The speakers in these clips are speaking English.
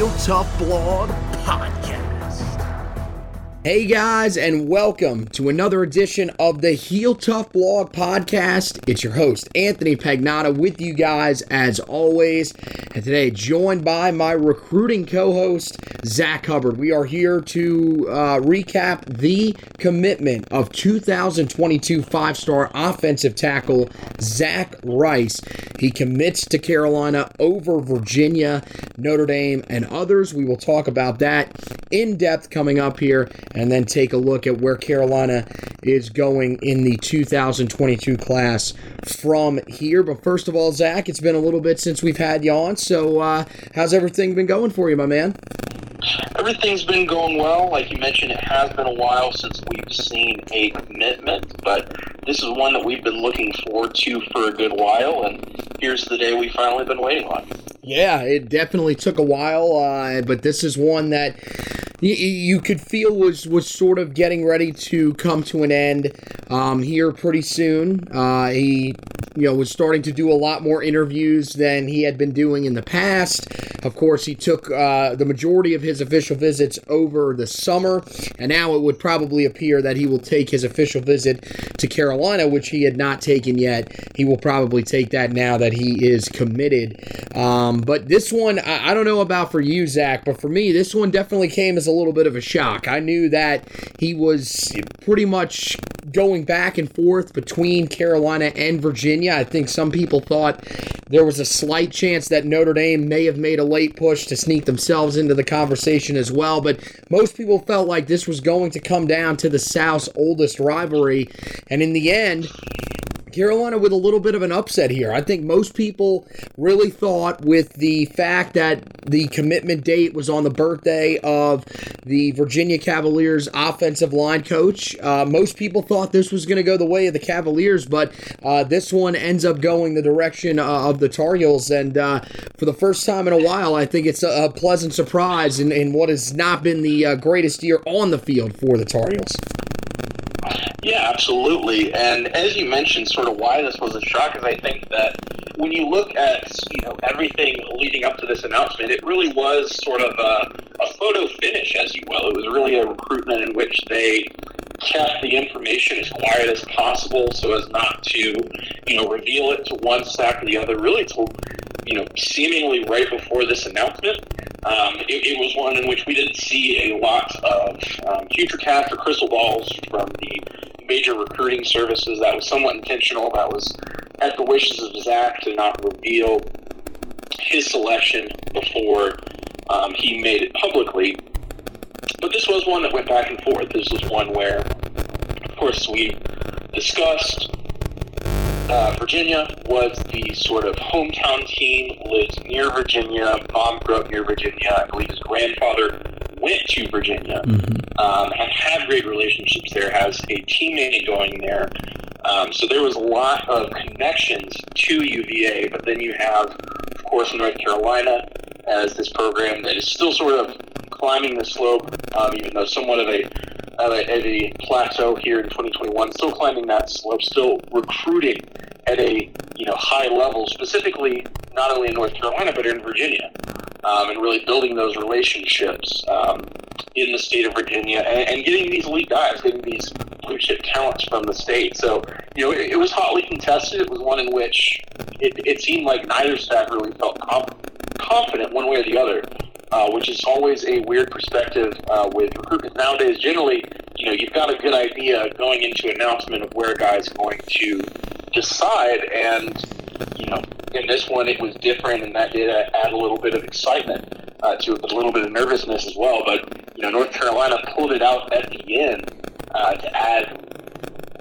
Is Tough Blog. Hey guys, and welcome to another edition of the Heel Tough Blog Podcast. It's your host, Anthony Pagnotta, with you guys as always. And today, joined by my recruiting co host, Zach Hubbard. We are here to uh, recap the commitment of 2022 five star offensive tackle, Zach Rice. He commits to Carolina over Virginia, Notre Dame, and others. We will talk about that in depth coming up here and then take a look at where Carolina is going in the 2022 class from here. But first of all, Zach, it's been a little bit since we've had you on. So, uh, how's everything been going for you, my man? Everything's been going well. Like you mentioned, it has been a while since we've seen a commitment, but this is one that we've been looking forward to for a good while, and here's the day we've finally been waiting on. Yeah, it definitely took a while, uh, but this is one that you, you could feel was was sort of getting ready to come to an end um, here pretty soon. Uh, he you know was starting to do a lot more interviews than he had been doing in the past. Of course, he took uh, the majority of his official visits over the summer, and now it would probably appear that he will take his official visit to Carolina, which he had not taken yet. He will probably take that now that he is committed. Um, but this one, I, I don't know about for you, Zach, but for me, this one definitely came as a little bit of a shock. I knew that he was pretty much going back and forth between Carolina and Virginia. I think some people thought there was a slight chance that Notre Dame may have made a late push to sneak themselves into the conversation as well, but most people felt like this was going to come down to the South's oldest rivalry. And in the end, Carolina with a little bit of an upset here. I think most people really thought with the fact that the commitment date was on the birthday of the Virginia Cavaliers offensive line coach. Uh, most people thought this was going to go the way of the Cavaliers, but uh, this one ends up going the direction uh, of the Tar Heels. And uh, for the first time in a while, I think it's a, a pleasant surprise in, in, what has not been the uh, greatest year on the field for the Tar Heels. Yeah, absolutely. And as you mentioned, sort of why this was a shock is I think that when you look at you know everything leading up to this announcement, it really was sort of a, a photo finish, as you will. It was really a recruitment in which they kept the information as quiet as possible so as not to you know reveal it to one side or the other. Really, you know seemingly right before this announcement. Um, it, it, was one in which we didn't see a lot of um, future cast or crystal balls from the major recruiting services. That was somewhat intentional. That was at the wishes of Zach to not reveal his selection before um, he made it publicly. But this was one that went back and forth. This was one where, of course, we discussed uh, Virginia was the sort of hometown team, lives near Virginia. Mom grew up near Virginia. I believe his grandfather went to Virginia mm-hmm. um, and had great relationships there, has a teammate going there. Um, so there was a lot of connections to UVA, but then you have, of course, North Carolina as this program that is still sort of climbing the slope, um, even though somewhat of a, of a, of a plateau here in 2021, still climbing that slope, still recruiting at a you know high level, specifically not only in North Carolina but in Virginia, um, and really building those relationships um, in the state of Virginia and, and, getting these elite guys, getting these blue chip talents from the state. So you know it, it was hotly contested. It was one in which it, it seemed like neither staff really felt confident one way or the other. Uh, which is always a weird perspective uh, with recruitment nowadays. Generally, you know, you've got a good idea going into announcement of where a guy's going to decide. And you know, in this one, it was different, and that did add a little bit of excitement uh, to it, but a little bit of nervousness as well. But you know, North Carolina pulled it out at the end uh, to add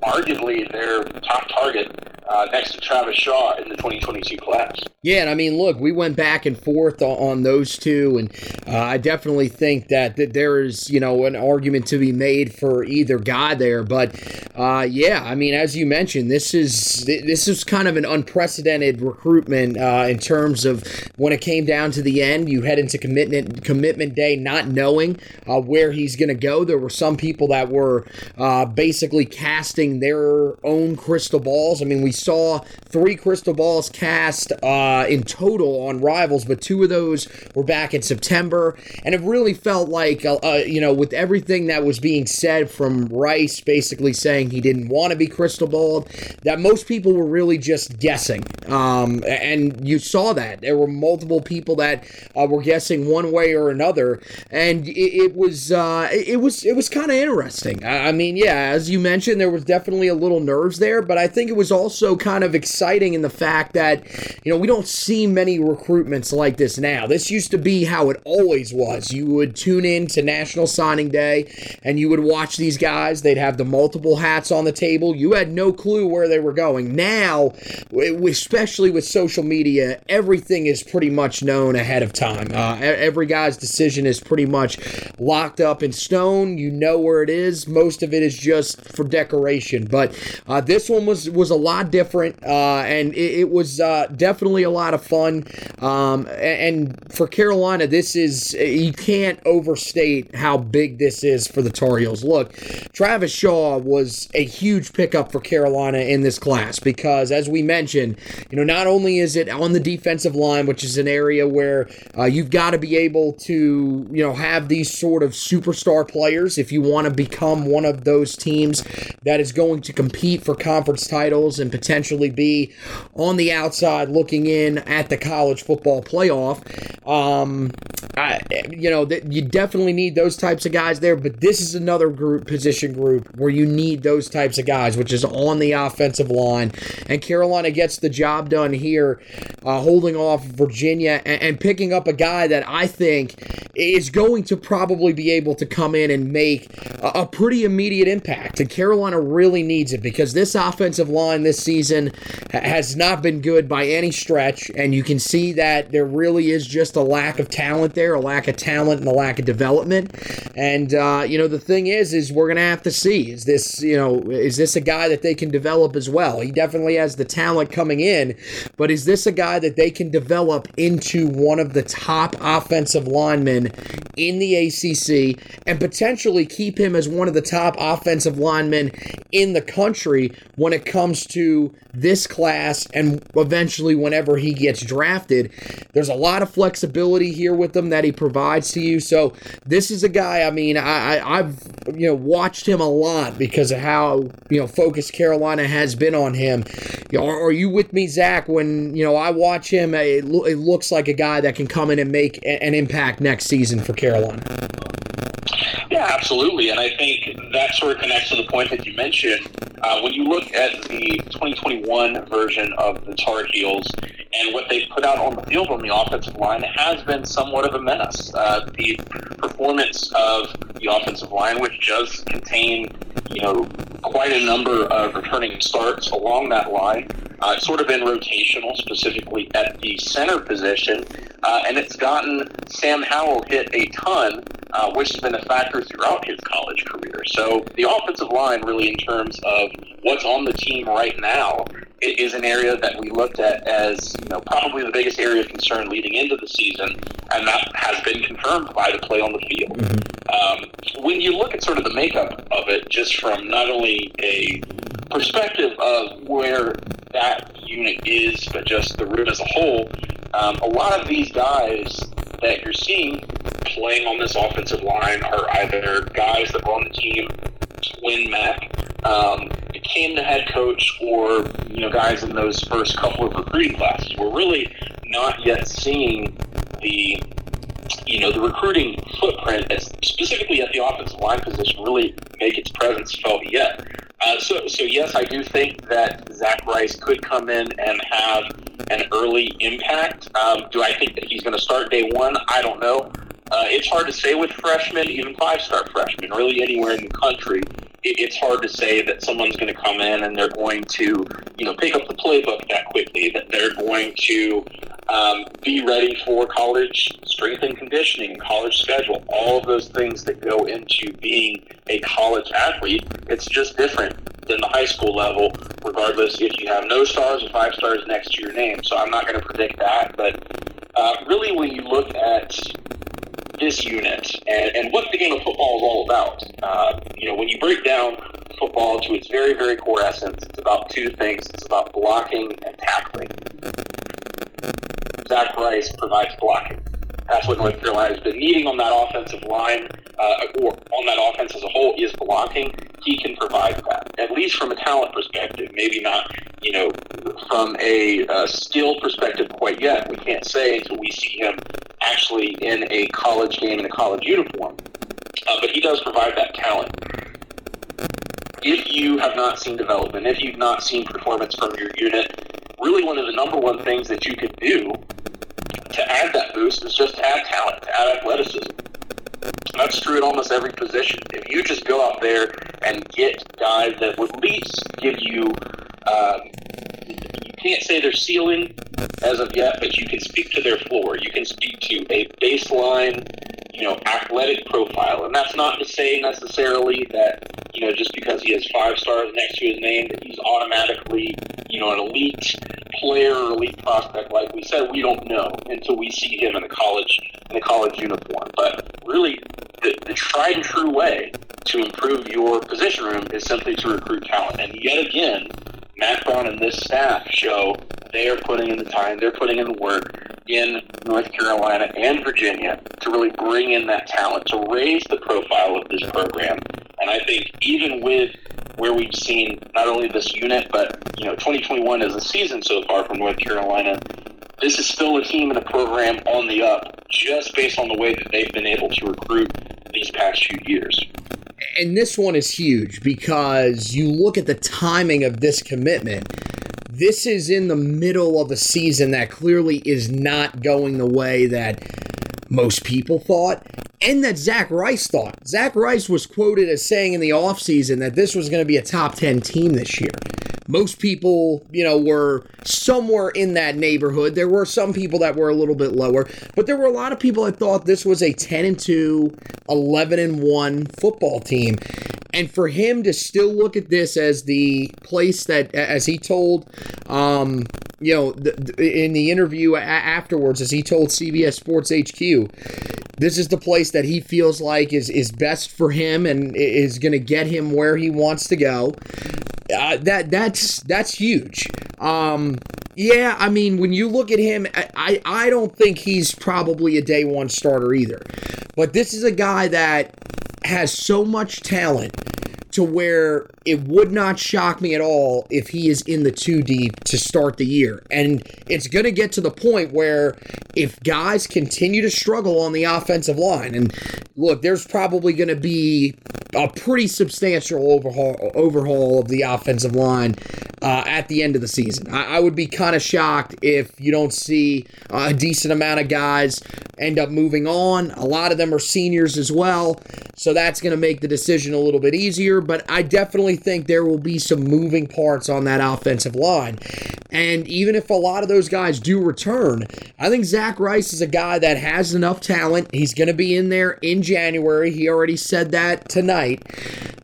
arguably their top target uh, next to Travis Shaw in the 2022 class. Yeah, and I mean, look, we went back and forth on those two, and uh, I definitely think that, that there is, you know, an argument to be made for either guy there. But uh, yeah, I mean, as you mentioned, this is this is kind of an unprecedented recruitment uh, in terms of when it came down to the end. You head into commitment commitment day not knowing uh, where he's going to go. There were some people that were uh, basically casting their own crystal balls. I mean, we saw three crystal balls cast uh, in total on Rivals, but two of those were back in September. And it really felt like, uh, uh, you know, with everything that was being said from Rice basically saying he didn't want to be crystal balled, that most people were really just guessing. Um, and you saw that. There were multiple people that uh, were guessing one way or another. And it, it was, uh, it was, it was kind of interesting. I, I mean, yeah, as you mentioned, there was definitely a little nerves there, but I think it was also also kind of exciting in the fact that, you know, we don't see many recruitments like this now. This used to be how it always was. You would tune in to National Signing Day and you would watch these guys. They'd have the multiple hats on the table. You had no clue where they were going. Now, especially with social media, everything is pretty much known ahead of time. Uh, every guy's decision is pretty much locked up in stone. You know where it is. Most of it is just for decoration. But uh, this one was was a lot different, uh, and it, it was uh, definitely a lot of fun. Um, and, for Carolina, this is you can't overstate how big this is for the Tar Heels. Look, Travis Shaw was a huge pickup for Carolina in this class because, as we mentioned, you know not only is it on the defensive line, which is an area where uh, you've got to be able to you know have these sort of superstar players if you want to become one of those teams that is going to compete for conference titles and potentially be on the outside looking in at the college football playoff. Um, I, you know, that you definitely need those types of guys there, but this is another group position group where you need those types of guys, which is on the offensive line. And Carolina gets the job done here, uh, holding off Virginia and, and picking up a guy that I think is going to probably be able to come in and make a, a pretty immediate impact. And Carolina really needs it because this offensive line this season has not been good by any stretch, and you can see that there really is just a lack of talent there, a lack of talent and a lack of development. And uh, you know, the thing is, is we're gonna have to see is this, you know, is this a guy that they can develop as well? He definitely has the talent coming in, but is this a guy that they can develop into one of the top offensive linemen in the ACC and potentially keep him as one of the top offensive linemen in the country when it comes to this class and eventually whenever he gets drafted. There's a lot of flexibility here with him that he provides to you. So this is a guy. I mean, I, I have you know watched him a lot because of how you know focused Carolina has been on him. You know, are, are, you with me, Zach? When you know I watch him, it, it looks like a guy that can come in and make an impact next season for Carolina. Yeah, absolutely. And I think that sort of connects to the point that you mentioned. Uh, when you look at the 2021 version of the Tar Heels and what they put out on the field on the offensive line has been somewhat of a menace. Uh, the performance of the offensive line, which does contain, you know, quite a number of returning starts along that line, uh, it's sort of been rotational, specifically at the center position, uh, and it's gotten Sam Howell hit a ton, uh, which has been a factor throughout his college career. So the offensive line, really, in terms of what's on the team right now is an area that we looked at as you know probably the biggest area of concern leading into the season, and that has been confirmed by the play on the field. Mm-hmm. Um, when you look at sort of the makeup of it, just from not only a perspective of where that unit is, but just the room as a whole, um, a lot of these guys that you're seeing playing on this offensive line are either guys that were on the team when Mack um, became the head coach, or you know, guys in those first couple of recruiting classes. We're really not yet seeing the you know the recruiting footprint, specifically at the offensive line position, really make its presence felt yet. Uh, so, so yes, I do think that Zach Rice could come in and have an early impact. Um, do I think that he's going to start day one? I don't know. Uh, it's hard to say with freshmen, even five-star freshmen, really anywhere in the country. It, it's hard to say that someone's going to come in and they're going to, you know, pick up the playbook that quickly. That they're going to um, be ready for college strength and conditioning, college schedule, all of those things that go into being a college athlete. It's just different than the high school level, regardless if you have no stars or five stars next to your name. So I'm not going to predict that. But uh, really, when you look at this unit and, and what the game of football is all about, uh, you know, when you break down football to its very, very core essence, it's about two things. It's about blocking and tackling. Zach Rice provides blocking. That's what North Carolina has been needing on that offensive line, uh, or on that offense as a whole, is blocking. He can provide that, at least from a talent perspective. Maybe not, you know, from a uh, skill perspective quite yet. We can't say until we see him actually in a college game in a college uniform. Uh, but he does provide that talent. If you have not seen development, if you've not seen performance from your unit, really one of the number one things that you could do to add that boost is just to add talent, to add athleticism. That's true at almost every position. If you just go out there and get guys that would at least give you, um, can't say their ceiling as of yet, but you can speak to their floor. You can speak to a baseline, you know, athletic profile. And that's not to say necessarily that, you know, just because he has five stars next to his name, that he's automatically, you know, an elite player or elite prospect. Like we said, we don't know until we see him in a college in a college uniform. But really, the, the tried and true way to improve your position room is simply to recruit talent. And yet again, Mack Brown and this staff show they are putting in the time, they're putting in the work in North Carolina and Virginia to really bring in that talent, to raise the profile of this program. And I think even with where we've seen not only this unit, but you know, 2021 as a season so far from North Carolina, this is still a team and a program on the up, just based on the way that they've been able to recruit these past few years. And this one is huge because you look at the timing of this commitment. This is in the middle of a season that clearly is not going the way that most people thought and that Zach Rice thought. Zach Rice was quoted as saying in the offseason that this was going to be a top 10 team this year. Most people, you know, were somewhere in that neighborhood. There were some people that were a little bit lower, but there were a lot of people that thought this was a 10 and 2, 11 and 1 football team. And for him to still look at this as the place that, as he told, um, you know, in the interview afterwards, as he told CBS Sports HQ, this is the place that he feels like is is best for him and is going to get him where he wants to go. Uh, that that's that's huge. Um, yeah, I mean, when you look at him, I, I don't think he's probably a day one starter either. But this is a guy that has so much talent to where it would not shock me at all if he is in the two deep to start the year. And it's going to get to the point where if guys continue to struggle on the offensive line, and look, there's probably going to be a pretty substantial overhaul overhaul of the offensive line uh, at the end of the season. I, I would be kind of shocked if you don't see a decent amount of guys end up moving on. A lot of them are seniors as well, so that's going to make the decision a little bit easier. But I definitely think there will be some moving parts on that offensive line. And even if a lot of those guys do return, I think Zach Rice is a guy that has enough talent. He's going to be in there in January. He already said that tonight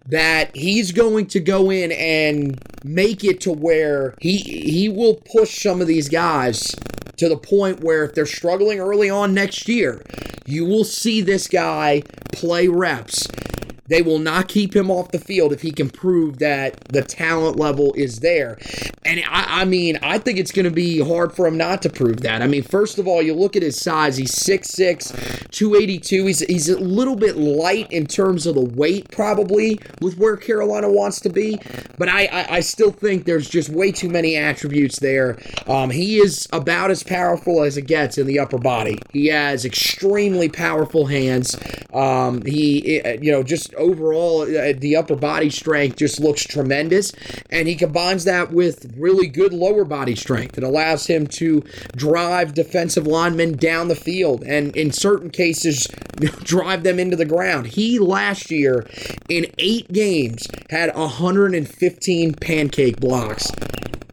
that he's going to go in and make it to where he he will push some of these guys to the point where if they're struggling early on next year, you will see this guy play reps they will not keep him off the field if he can prove that the talent level is there. And I, I mean, I think it's going to be hard for him not to prove that. I mean, first of all, you look at his size. He's 6'6, 282. He's, he's a little bit light in terms of the weight, probably, with where Carolina wants to be. But I, I, I still think there's just way too many attributes there. Um, he is about as powerful as it gets in the upper body. He has extremely powerful hands. Um, he, you know, just overall, uh, the upper body strength just looks tremendous. And he combines that with really good lower body strength that allows him to drive defensive linemen down the field and, in certain cases, drive them into the ground. He last year, in eight games, had 115 pancake blocks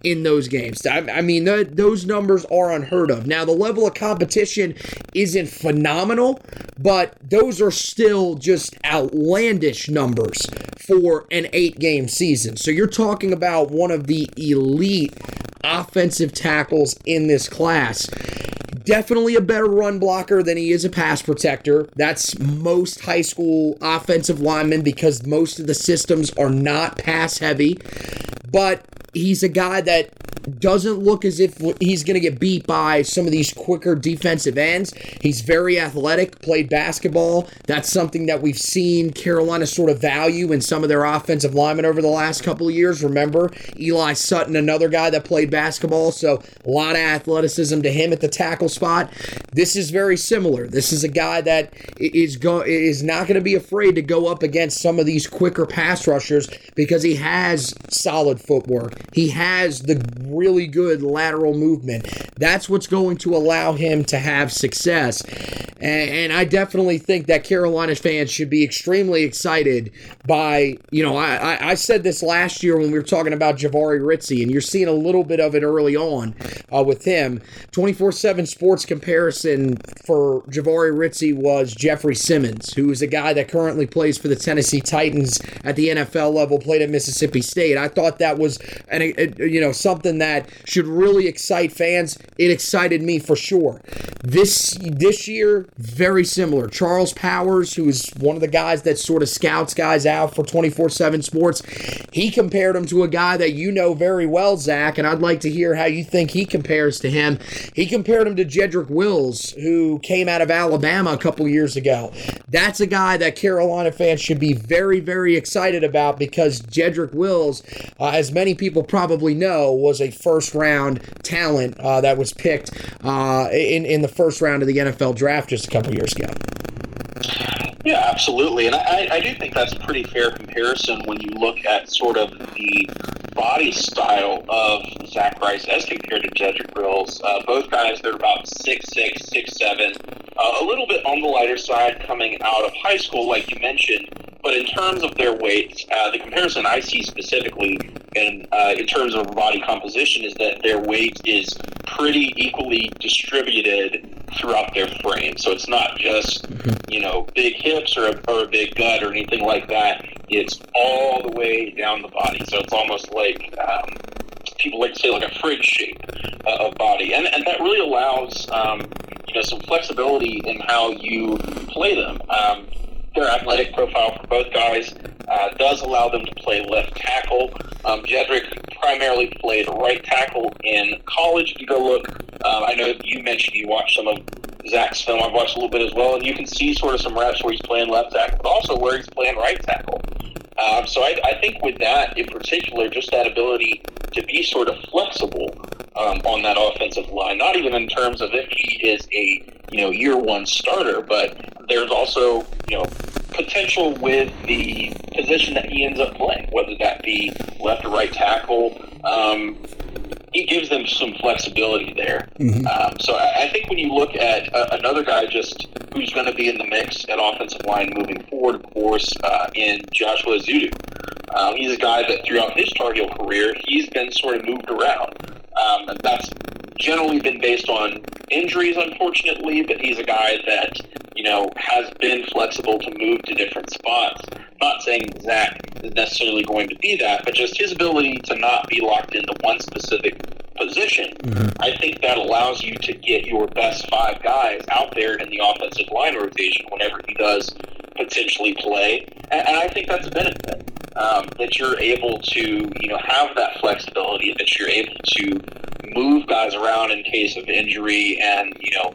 in those games. I, I mean, the, those numbers are unheard of. Now, the level of competition isn't phenomenal, but those are still just outlandish numbers for an eight game season. So you're talking about one of the elite offensive tackles in this class. Definitely a better run blocker than he is a pass protector. That's most high school offensive linemen because most of the systems are not pass heavy. But he's a guy that doesn't look as if he's going to get beat by some of these quicker defensive ends. He's very athletic, played basketball. That's something that we've seen Carolina sort of value in some of their offensive linemen over the last couple of years. Remember, Eli Sutton, another guy that played basketball, so a lot of athleticism to him at the tackle spot. This is very similar. This is a guy that is go is not going to be afraid to go up against some of these quicker pass rushers because he has solid footwork. He has the really good lateral movement. That's what's going to allow him to have success. And, and I definitely think that Carolina fans should be extremely excited by, you know, I, I, said this last year when we were talking about Javari Ritzie, and you're seeing a little bit of it early on uh, with him. 24 7 sports comparison for Javari Ritzie was Jeffrey Simmons, who is a guy that currently plays for the Tennessee Titans at the NFL level, played at Mississippi State. I thought that was an, a, you know something that should really excite fans. It excited me for sure. This this year, very similar. Charles Powers, who is one of the guys that sort of scouts guys out for 24/7 Sports, he compared him to a guy that you know very well, Zach, and I'd like to hear how you think he compares to him. He compared him to Jedrick Wills, who came out of Alabama a couple years ago. That's a guy that Carolina fans should be very, very excited about because Jedrick Wills, uh, as many people probably know, was a first round talent uh, that was picked uh, in, in the first round of the NFL draft just a couple years ago. Yeah, absolutely. And I, I do think that's a pretty fair comparison when you look at sort of the body style of Zach Rice as compared to Jedrick Wills. Uh, both guys, they're about 6'6, 6'7, uh, a little bit on the lighter side coming out of high school, like you mentioned. But in terms of their weights, uh, the comparison I see specifically in uh, in terms of body composition is that their weight is pretty equally distributed throughout their frame. So it's not just you know big hips or a, or a big gut or anything like that. It's all the way down the body. So it's almost like um, people like to say like a fridge shape uh, of body, and and that really allows um, you know some flexibility in how you play them. Um, their athletic profile for both guys uh, does allow them to play left tackle. Um, Jedrick primarily played right tackle in college. If you go look, uh, I know you mentioned you watched some of Zach's film. I've watched a little bit as well, and you can see sort of some reps where he's playing left tackle, but also where he's playing right tackle. Um, so I, I, think with that in particular, just that ability to be sort of flexible um, on that offensive line, not even in terms of if he is a you know year one starter, but there's also you know potential with the position that he ends up playing, whether that be left or right tackle. Um, he gives them some flexibility there. Mm-hmm. Um, so I, I, think when you look at uh, another guy just who's going to be in the mix at offensive line moving forward, of course, uh, in Joshua Ezeudu. Um, he's a guy that throughout his Tar Heel career, he's been sort of moved around. Um, that's generally been based on injuries, unfortunately, but he's a guy that, you know, has been flexible to move to different spots. Not saying Zach is necessarily going to be that, but just his ability to not be locked into one specific position, mm-hmm. I think that allows you to get your best five guys out there in the offensive line rotation whenever he does potentially play, and, and I think that's a benefit. Um, that you're able to, you know, have that flexibility, that you're able to move guys around in case of injury, and you know,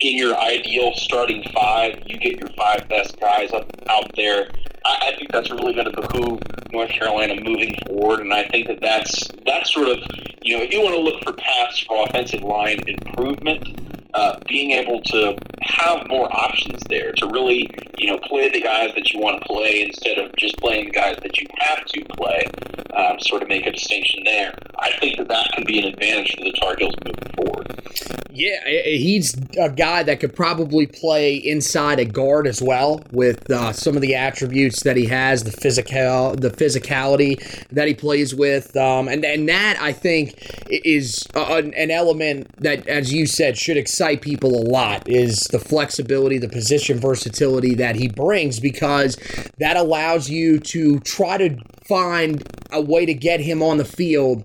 in your ideal starting five, you get your five best guys up out there. I, I think that's really going to behoove North Carolina moving forward, and I think that that's that's sort of you know if you want to look for paths for offensive line improvement, uh, being able to have more options there to really, you know, play the guys that you want to play instead of just playing the guys that you have to play, um, sort of make a distinction there. I think that that can be an advantage for the Tar Heels moving forward. Yeah, he's a guy that could probably play inside a guard as well, with uh, some of the attributes that he has, the physical, the physicality that he plays with, um, and and that I think is an, an element that, as you said, should excite people a lot. Is the flexibility, the position versatility that he brings, because that allows you to try to find a way to get him on the field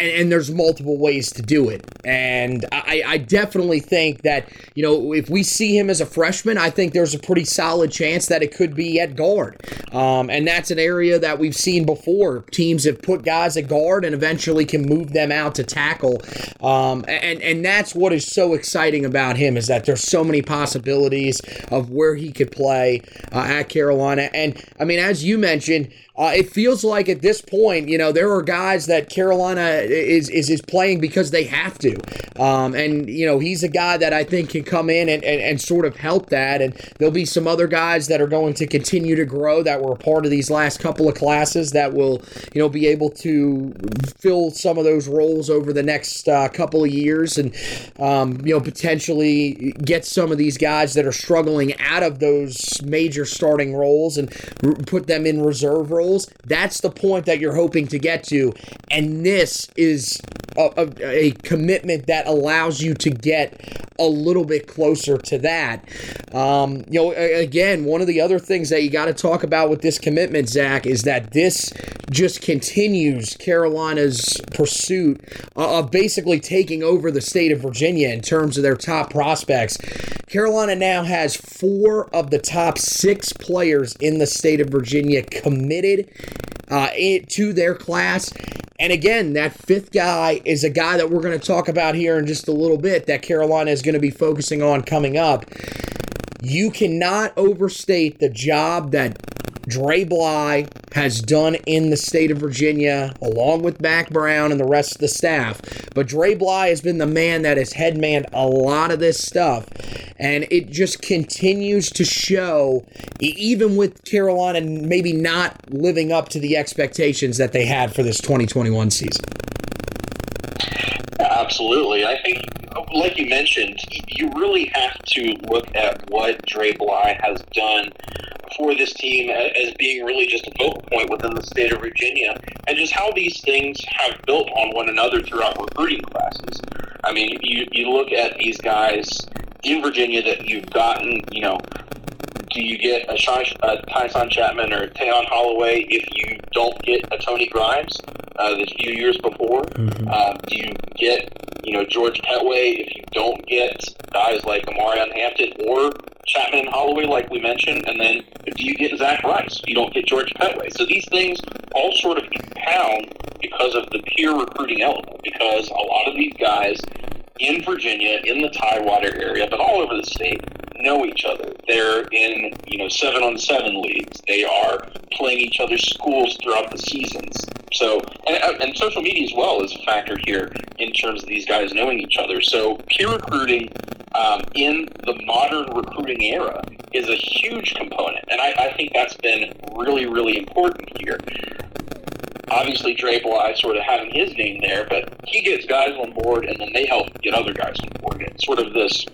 and, and, there's multiple ways to do it. And I, I, definitely think that, you know, if we see him as a freshman, I think there's a pretty solid chance that it could be at guard. Um, and that's an area that we've seen before. Teams have put guys at guard and eventually can move them out to tackle. Um, and, and that's what is so exciting about him is that there's so many possibilities of where he could play uh, at Carolina. And I mean, as you mentioned, uh, it feels like at this point, you know, there are guys that Carolina is is, is playing because they have to. Um, and, you know, he's a guy that I think can come in and, and, and sort of help that. And there'll be some other guys that are going to continue to grow that were a part of these last couple of classes that will, you know, be able to fill some of those roles over the next uh, couple of years and, um, you know, potentially get some of these guys that are struggling out of those major starting roles and put them in reserve roles roles. That's the point that you're hoping to get to. And this is a, a, a commitment that allows you to get a little bit closer to that. Um, you know, again, one of the other things that you got to talk about with this commitment, Zach, is that this just continues Carolina's pursuit of basically taking over the state of Virginia in terms of their top prospects. Carolina now has four of the top six players in the state of Virginia committed uh, to their class. And again, that fifth guy is a guy that we're going to talk about here in just a little bit that Carolina is going to be focusing on coming up. You cannot overstate the job that Dre Bly has done in the state of Virginia, along with Mack Brown and the rest of the staff. But Dre Bly has been the man that has headmanned a lot of this stuff. And it just continues to show, even with Carolina maybe not living up to the expectations that they had for this 2021 season. Absolutely. I think, like you mentioned, you really have to look at what Dre Bly has done for this team as being really just a focal point within the state of Virginia, and just how these things have built on one another throughout recruiting classes. I mean, you, you look at these guys in Virginia that you've gotten, you know, do you get a, Sean, a Tyson Chapman or Tayon Holloway if you don't get a Tony Grimes uh, the few years before? Mm-hmm. Uh, do you get, you know, George Pettway if you don't get guys like Omarion Hampton or Chapman and Holloway, like we mentioned, and then do you get Zach Rice? You don't get George Pettway. So these things all sort of compound because of the peer recruiting element, because a lot of these guys in Virginia, in the Tidewater area, but all over the state, know each other. They're in, you know, seven on seven leagues. They are playing each other's schools throughout the seasons. So, and, and, social media as well is a factor here in terms of these guys knowing each other. So, peer recruiting um, in the modern recruiting era is a huge component, and I, I think that's been really, really important here obviously Dre Bly sort of having his name there, but he gets guys on board and then they help get other guys on board. It's sort of this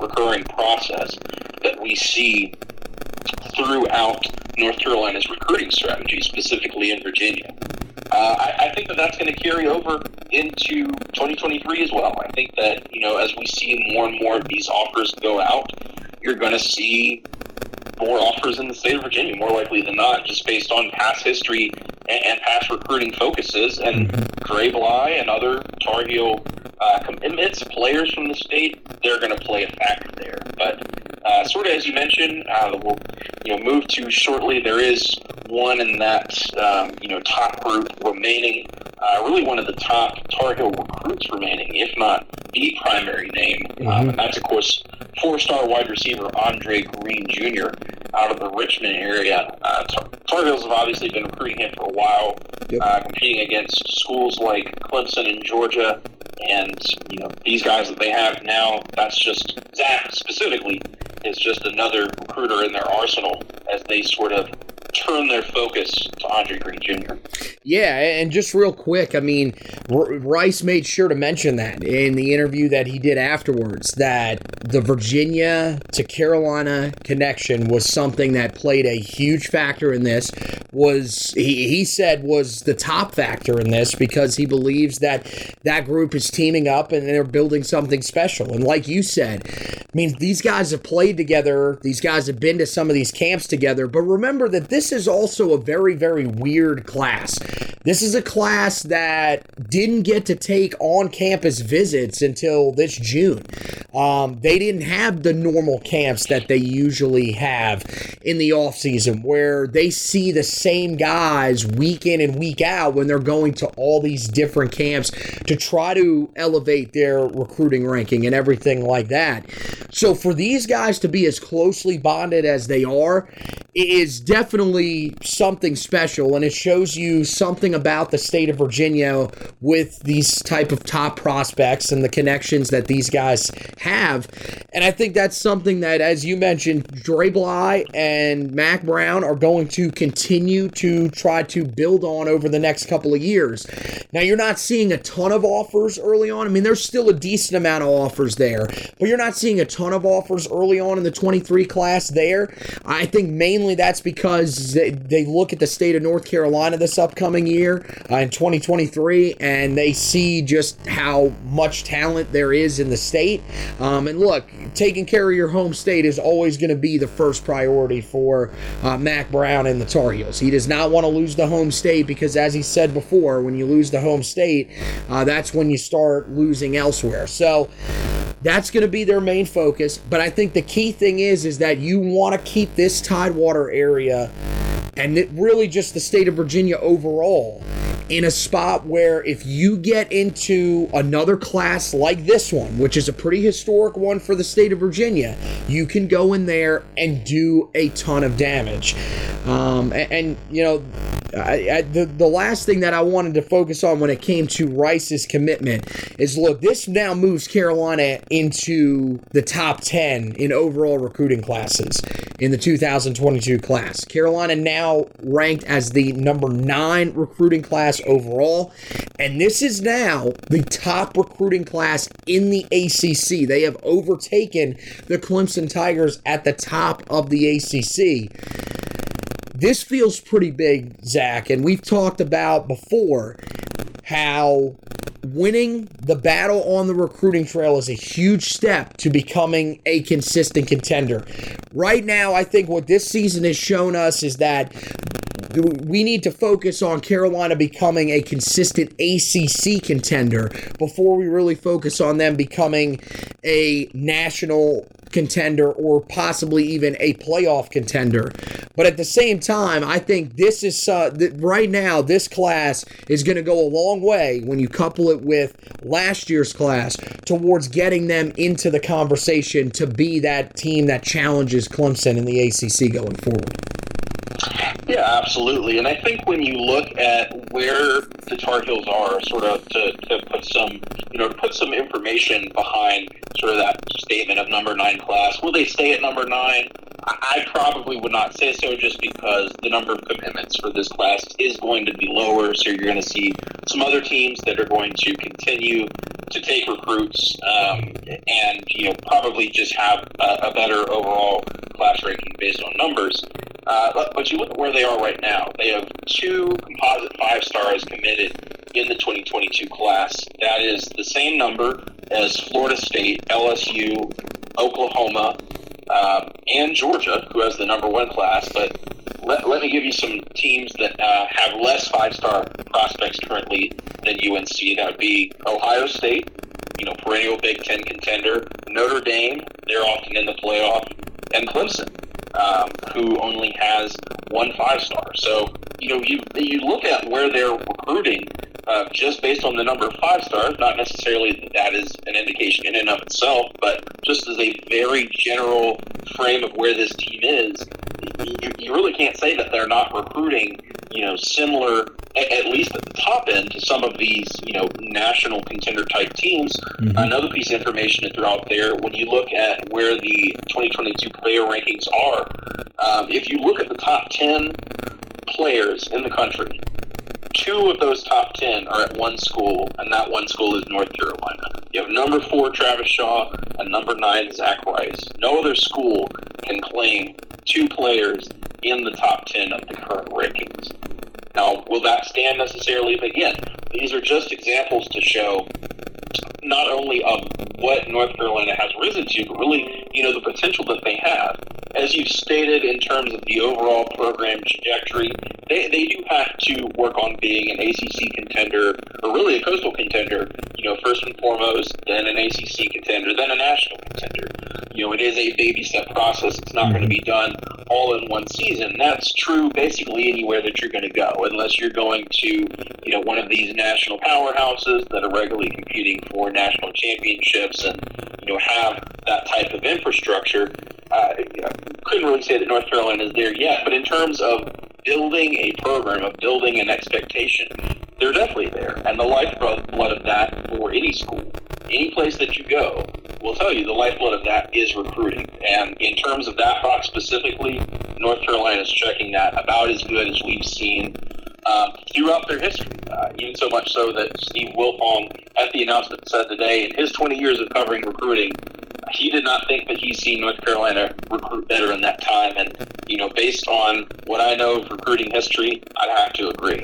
recurring process that we see throughout North Carolina's recruiting strategy, specifically in Virginia. Uh, I, I, think that that's going to carry over into 2023 as well. I think that you know as we see more and more of these offers go out, you're going to see more offers in the state of Virginia, more likely than not, just based on past history and, and past recruiting focuses. And mm-hmm. Dre Bly and other Tar Heel uh, commitments, players from the state, they're going to play a factor there. But uh, sort of as you mentioned, uh, we'll you know move to shortly. There is one in that um, you know top group remaining. Uh, really, one of the top Tar Heel recruits remaining, if not the primary name. Mm-hmm. Um, and that's of course four-star wide receiver Andre Green Jr. out of the Richmond area. Uh, Tar Heels have obviously been recruiting him for a while, yep. uh, competing against schools like Clemson and Georgia. And you know these guys that they have now, that's just Zach specifically is just another recruiter in their arsenal as they sort of turn their focus to Andre Green Jr. Yeah, and just real quick, I mean, Rice made sure to mention that in the interview that he did afterwards that the Virginia to Carolina connection was something that played a huge factor in this. Was he, he said was the top factor in this because he believes that that group is teaming up and they're building something special. And like you said, I mean, these guys have played together. These guys have been to some of these camps together. But remember that this this is also a very, very weird class. This is a class that didn't get to take on campus visits until this June. Um, they didn't have the normal camps that they usually have in the off season, where they see the same guys week in and week out when they're going to all these different camps to try to elevate their recruiting ranking and everything like that. So for these guys to be as closely bonded as they are is definitely something special and it shows you something about the state of Virginia with these type of top prospects and the connections that these guys have. And I think that's something that as you mentioned Dre Bly and Mack Brown are going to continue to try to build on over the next couple of years. Now you're not seeing a ton of offers early on. I mean there's still a decent amount of offers there, but you're not seeing a ton of offers early on in the 23 class there. I think mainly that's because they, they look at the state of North Carolina this upcoming year uh, in 2023 and they see just how much talent there is in the state. Um, and look, taking care of your home state is always going to be the first priority for uh, Mack Brown and the Tar Heels. He does not want to lose the home state because, as he said before, when you lose the home state, uh, that's when you start losing elsewhere. So, that's going to be their main focus. But I think the key thing is is that you want to keep this Tidewater area and it really just the state of Virginia overall in a spot where if you get into another class like this one, which is a pretty historic one for the state of Virginia, you can go in there and do a ton of damage. Um, and, and, you know, I, I, the, the last thing that I wanted to focus on when it came to Rice's commitment is look, this now moves Carolina into the top 10 in overall recruiting classes in the 2022 class. Carolina now ranked as the number nine recruiting class overall, and this is now the top recruiting class in the ACC. They have overtaken the Clemson Tigers at the top of the ACC. This feels pretty big, Zach, and we've talked about before how winning the battle on the recruiting trail is a huge step to becoming a consistent contender. Right now, I think what this season has shown us is that we need to focus on Carolina becoming a consistent ACC contender before we really focus on them becoming a national contender or possibly even a playoff contender. But at the same time, I think this is uh, th- right now, this class is going to go a long way when you couple it with last year's class towards getting them into the conversation to be that team that challenges Clemson in the ACC going forward. Yeah, absolutely. And I think when you look at where the Tar Heels are, sort of to, to put some, you know, put some information behind sort of that statement of number nine class, will they stay at number nine? I probably would not say so just because the number of commitments for this class is going to be lower. So you're going to see some other teams that are going to continue to take recruits um, and, you know, probably just have a, a better overall class ranking based on numbers. Uh, but, you look at where they are right now. They have two composite five stars committed in the 2022 class. That is the same number as Florida State, LSU, Oklahoma, um, and Georgia, who has the number one class. But let, let me give you some teams that uh, have less five star prospects currently than UNC. That would be Ohio State, you know, perennial Big Ten contender. Notre Dame, they're often in the playoff, and Clemson, um, who only has one five star. So you know, you you look at where they're recruiting. Uh, just based on the number of five stars, not necessarily that that is an indication in and of itself, but just as a very general frame of where this team is, you, you really can't say that they're not recruiting, you know, similar, at, least at the top end, to some of these, you know, national contender type teams. Mm-hmm. Another piece of information to throw out there when you look at where the 2022 player rankings are, um, if you look at the top 10 players in the country, two of those top 10 are at one school, and that one school is North Carolina. You have number four, Travis Shaw, and number nine, Zach Rice. No other school can claim two players in the top 10 of the current rankings. Now, will that stand necessarily? But again, these are just examples to show not only of what North Carolina has risen to, but really, you know, the potential that they have. As you've stated in terms of the overall program trajectory, they, they do have to work on being an ACC contender, or really a coastal contender, you know, first and foremost, then an ACC contender, then a national contender. You know, it is a baby step process. It's not going to be done all in one season. That's true basically anywhere that you're going to go, unless you're going to, you know, one of these national powerhouses that are regularly competing for national championships and, you know, have that type of infrastructure. Uh, couldn't really say that North Carolina is there yet, but in terms of building a program, of building an expectation, they're definitely there. And the lifeblood of that for any school, any place that you go, will tell you the lifeblood of that is recruiting. And in terms of that box specifically, North Carolina is checking that about as good as we've seen um, throughout their history. Uh, even so much so that Steve Wiltfong, at the announcement, said today, in his 20 years of covering recruiting, he did not think that he's seen North Carolina recruit better in that time. And, you know, based on what I know of recruiting history, I'd have to agree.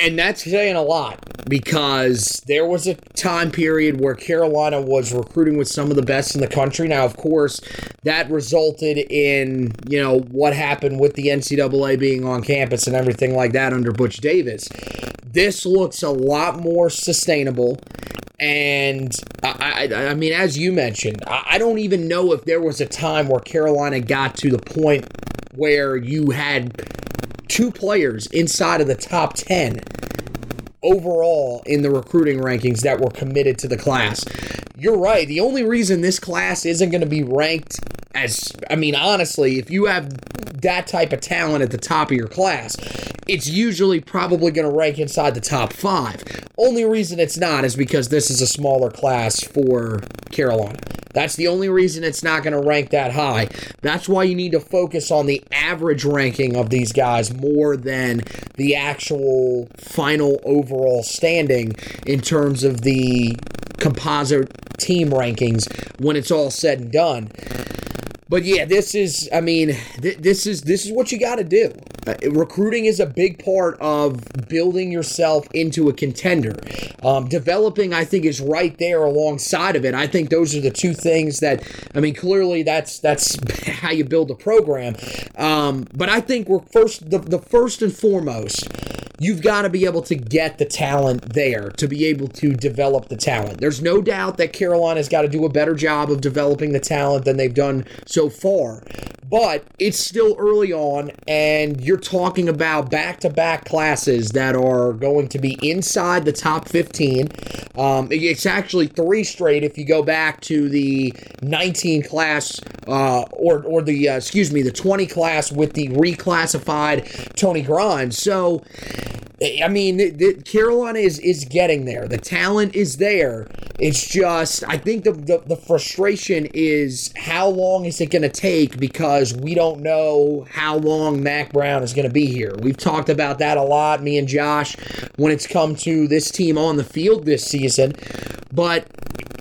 And that's saying a lot because there was a time period where Carolina was recruiting with some of the best in the country. Now, of course, that resulted in, you know, what happened with the NCAA being on campus and everything like that under Butch Davis. This looks a lot more sustainable. And I, I, I mean, as you mentioned, I, I don't even know if there was a time where Carolina got to the point where you had two players inside of the top 10 overall in the recruiting rankings that were committed to the class. You're right. The only reason this class isn't going to be ranked as, I mean, honestly, if you have that type of talent at the top of your class, it's usually probably going to rank inside the top five. Only reason it's not is because this is a smaller class for Carolina. That's the only reason it's not going to rank that high. That's why you need to focus on the average ranking of these guys more than the actual final overall standing in terms of the composite team rankings when it's all said and done. But yeah, this is I mean, th- this is this is what you got to do. Uh, recruiting is a big part of building yourself into a contender. Um, developing, I think, is right there alongside of it. I think those are the two things that I mean. Clearly, that's that's how you build a program. Um, but I think we're first the, the first and foremost you've got to be able to get the talent there to be able to develop the talent. There's no doubt that Carolina's got to do a better job of developing the talent than they've done so far. But it's still early on, and you're talking about back to back classes that are going to be inside the top 15. Um, it's actually three straight if you go back to the 19 class, uh, or, or the, uh, excuse me, the 20 class with the reclassified Tony Grimes. So, I mean, the, the, Carolina is is getting there. The talent is there. It's just, I think the, the, the frustration is how long is it going to take because we don't know how long Mack Brown is going to be here. We've talked about that a lot, me and Josh, when it's come to this team on the field this season. But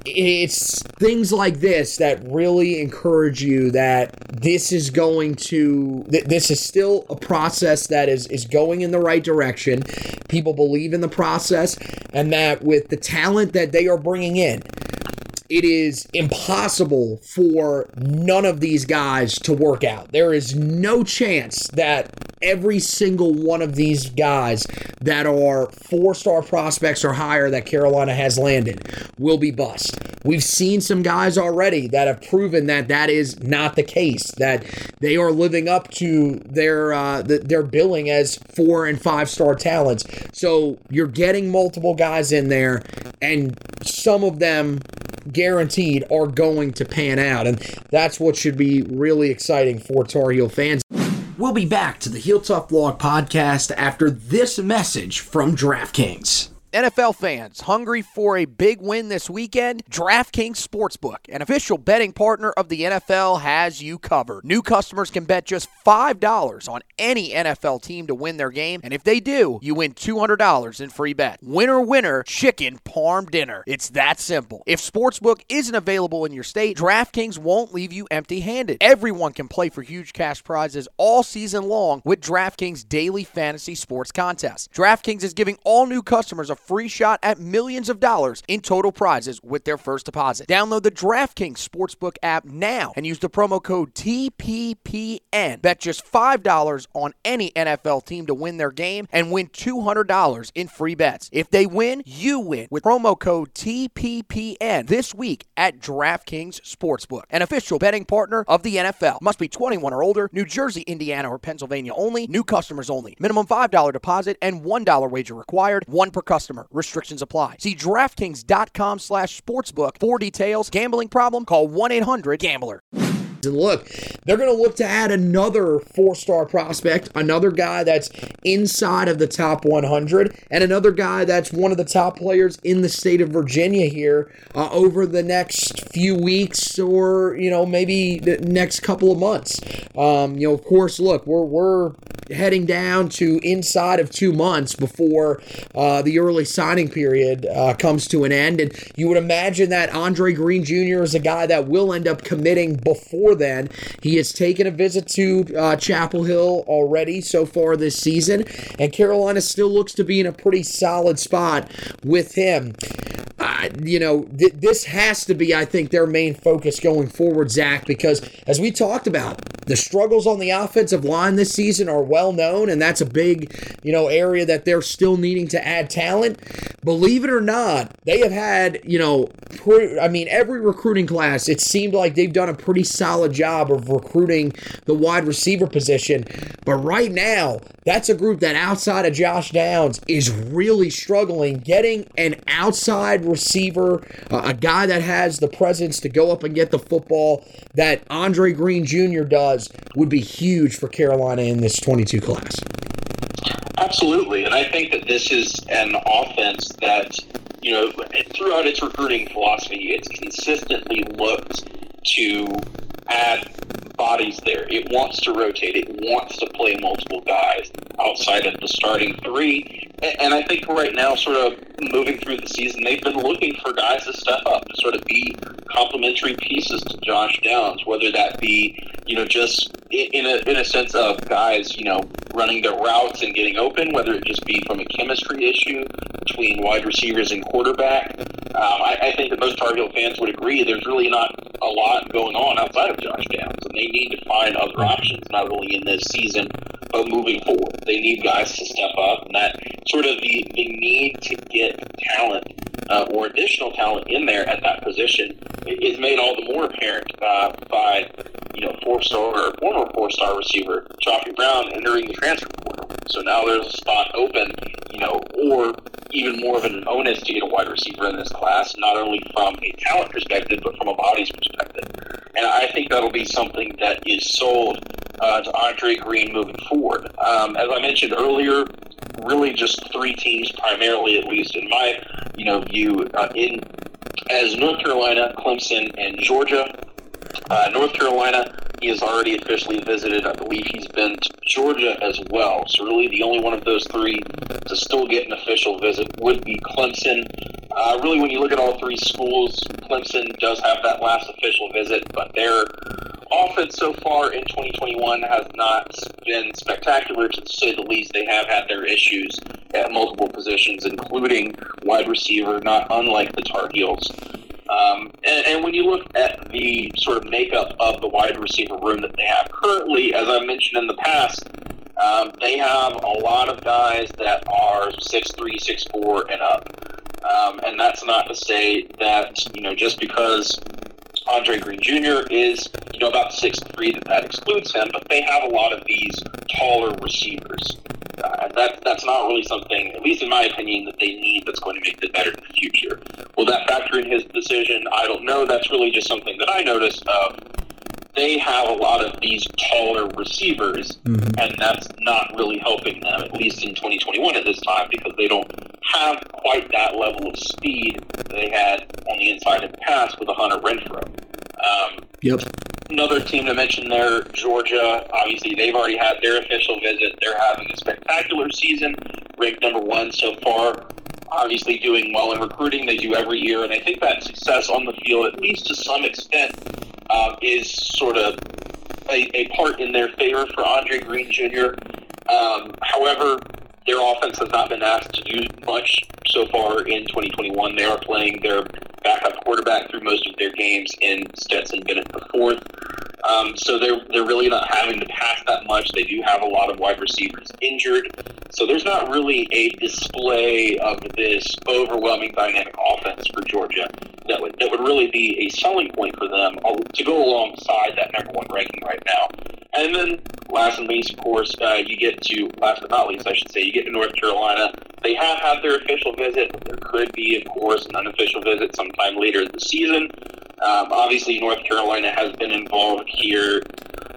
it's things like this that really encourage you that this is going to th- this is still a process that is is going in the right direction people believe in the process and that with the talent that they are bringing in it is impossible for none of these guys to work out. There is no chance that every single one of these guys that are four star prospects or higher that Carolina has landed will be bust. We've seen some guys already that have proven that that is not the case, that they are living up to their uh, the, their billing as four and five star talents. So you're getting multiple guys in there, and some of them guaranteed are going to pan out. And that's what should be really exciting for Tar Heel fans. We'll be back to the Heel Tough Blog podcast after this message from DraftKings. NFL fans hungry for a big win this weekend? DraftKings Sportsbook, an official betting partner of the NFL, has you covered. New customers can bet just $5 on any NFL team to win their game, and if they do, you win $200 in free bet. Winner, winner, chicken parm dinner. It's that simple. If Sportsbook isn't available in your state, DraftKings won't leave you empty handed. Everyone can play for huge cash prizes all season long with DraftKings daily fantasy sports contest. DraftKings is giving all new customers a free shot at millions of dollars in total prizes with their first deposit. Download the DraftKings Sportsbook app now and use the promo code TPPN. Bet just $5 on any NFL team to win their game and win $200 in free bets. If they win, you win with promo code TPPN this week at DraftKings Sportsbook, an official betting partner of the NFL. Must be 21 or older, New Jersey, Indiana, or Pennsylvania only, new customers only. Minimum $5 deposit and $1 wager required, one per customer customer. Restrictions apply. See DraftKings.com slash sportsbook for details. Gambling problem? Call 1-800-GAMBLER. And look, they're going to look to add another four star prospect, another guy that's inside of the top 100, and another guy that's one of the top players in the state of Virginia here uh, over the next few weeks or, you know, maybe the next couple of months. Um, you know, of course, look, we're, we're heading down to inside of two months before uh, the early signing period uh, comes to an end. And you would imagine that Andre Green Jr. is a guy that will end up committing before then. He has taken a visit to uh, Chapel Hill already so far this season, and Carolina still looks to be in a pretty solid spot with him. Uh, you know, th- this has to be, I think, their main focus going forward, Zach, because as we talked about, the struggles on the offensive line this season are well known, and that's a big, you know, area that they're still needing to add talent. Believe it or not, they have had, you know, pre- I mean, every recruiting class, it seemed like they've done a pretty solid job of recruiting the wide receiver position. But right now, that's a group that outside of Josh Downs is really struggling getting an outside receiver, uh, a guy that has the presence to go up and get the football that Andre Green Jr. does would be huge for Carolina in this 22 class. Absolutely, and I think that this is an offense that you know throughout its recruiting philosophy, it's consistently looked to add bodies there. It wants to rotate. It wants to play multiple guys outside of the starting three. And I think right now, sort of moving through the season, they've been looking for guys to step up to sort of be complementary pieces to Josh Downs, whether that be, you know, just in a, in a sense of guys, you know, running their routes and getting open, whether it just be from a chemistry issue between wide receivers and quarterback. Um, I, I think that most Tar Heel fans would agree there's really not a lot going on outside of Josh Downs, and they need to find other options, not only in this season, but moving forward. They need guys to step up, and that sort of the, the need to get talent uh, or additional talent in there at that position is made all the more apparent uh, by you know four star or former four star receiver Khafre Brown entering the transfer portal. So now there's a spot open, you know, or even more of an onus to get a wide receiver in this class, not only from a talent perspective, but from a bodies perspective. And I think that'll be something that is sold uh, to Andre Green moving forward. Um, as I mentioned earlier, really just three teams, primarily at least in my you know view, uh, in as North Carolina, Clemson, and Georgia. Uh, North Carolina, he has already officially visited. I believe he's been to Georgia as well. So really, the only one of those three to still get an official visit would be Clemson. Uh, really, when you look at all three schools, Clemson does have that last official visit, but their offense so far in 2021 has not been spectacular, to say the least. They have had their issues at multiple positions, including wide receiver, not unlike the Tar Heels. Um, and, and, when you look at the sort of makeup of the wide receiver room that they have currently, as I mentioned in the past, um, they have a lot of guys that are six three, six four, and up. Um, and that's not to say that you know just because Andre Green Jr. is you know about six three that that excludes him, but they have a lot of these taller receivers. Uh, that that's not really something, at least in my opinion, that they need. That's going to make them better in the future. Will that factor in his decision? I don't know. That's really just something that I noticed. Uh, they have a lot of these taller receivers, mm-hmm. and that's not really helping them, at least in 2021 at this time, because they don't have quite that level of speed they had on the inside in the past with a Hunter Renfrow. Um, yep. Another team to mention there, Georgia. Obviously, they've already had their official visit. They're having a spectacular season, ranked number one so far. Obviously, doing well in recruiting. They do every year, and I think that success on the field, at least to some extent, uh, is sort of a, a, part in their favor for Andre Green Jr. Um, however, their offense has not been asked to do much so far in 2021. They are playing their backup quarterback through most of their games in Stetson Bennett the fourth. Um, so they're they're really not having to pass that much. They do have a lot of wide receivers injured, so there's not really a display of this overwhelming dynamic offense for Georgia that would that would really be a selling point for them to go alongside that number one ranking right now. And then last and least, of course, uh, you get to last but not least, I should say, you get to North Carolina. They have had their official visit. There could be, of course, an unofficial visit sometime later in the season. Um, obviously, North Carolina has been involved here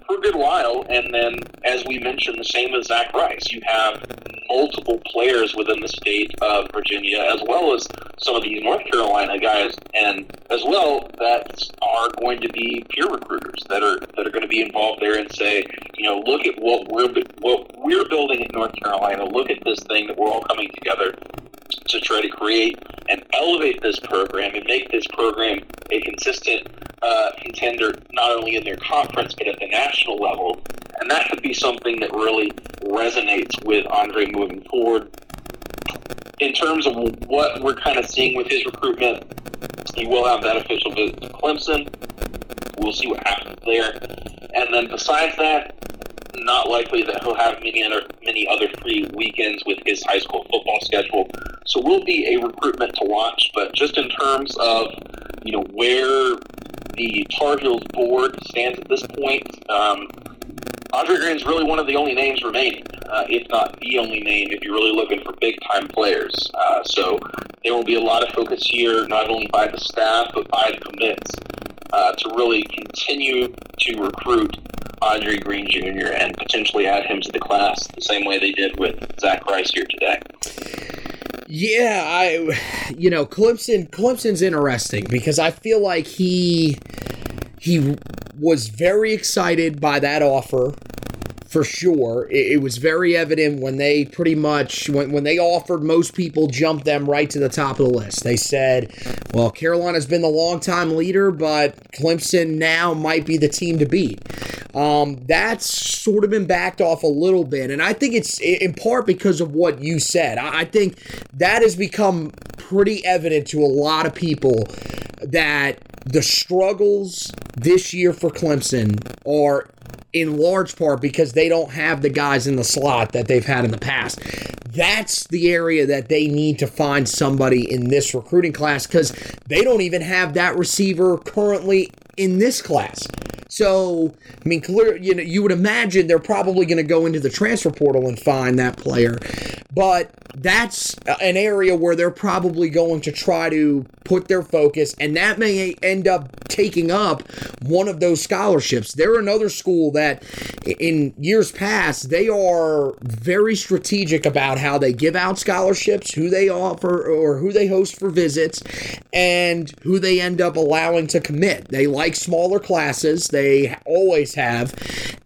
for a good while, and then, as we mentioned, the same as Zach Rice. You have multiple players within the state of Virginia, as well as some of these North Carolina guys, and as well that are going to be peer recruiters that are that are going to be involved there and say, you know, look at what we're what we're building in North Carolina. Look at this thing that we're all coming together to try to create and elevate this program and make this program a consistent uh, contender not only in their conference but at the national level. And that could be something that really resonates with Andre moving forward. In terms of what we're kind of seeing with his recruitment, he will have that official visit to Clemson. We'll see what happens there. And then besides that, not likely that he'll have many other many other free weekends with his high school football schedule. So will be a recruitment to watch. But just in terms of you know where the Tar Heels board stands at this point, um, Andre Green's really one of the only names remaining, uh, if not the only name, if you're really looking for big time players. Uh, so there will be a lot of focus here, not only by the staff but by the commits, uh, to really continue to recruit Andre Green Jr. and potentially add him to the class the same way they did with Zach Rice here today. Yeah, I, you know, Clemson. Clemson's interesting because I feel like he he was very excited by that offer for sure. It, it, was very evident when they pretty much when, when they offered most people jumped them right to the top of the list. They said, "Well, Carolina's been the longtime leader, but Clemson now might be the team to beat." Um, that's sort of been backed off a little bit, and I think it's in part because of what you said. I, I think that has become pretty evident to a lot of people that the struggles this year for Clemson are in large part because they don't have the guys in the slot that they've had in the past. That's the area that they need to find somebody in this recruiting class because they don't even have that receiver currently in this class. So, I mean, clear, you know, you would imagine they're probably going to go into the transfer portal and find that player. But that's an area where they're probably going to try to put their focus, and that may end up taking up one of those scholarships. They're another school that, in years past, they are very strategic about how they give out scholarships, who they offer, or who they host for visits, and who they end up allowing to commit. They like smaller classes, they always have,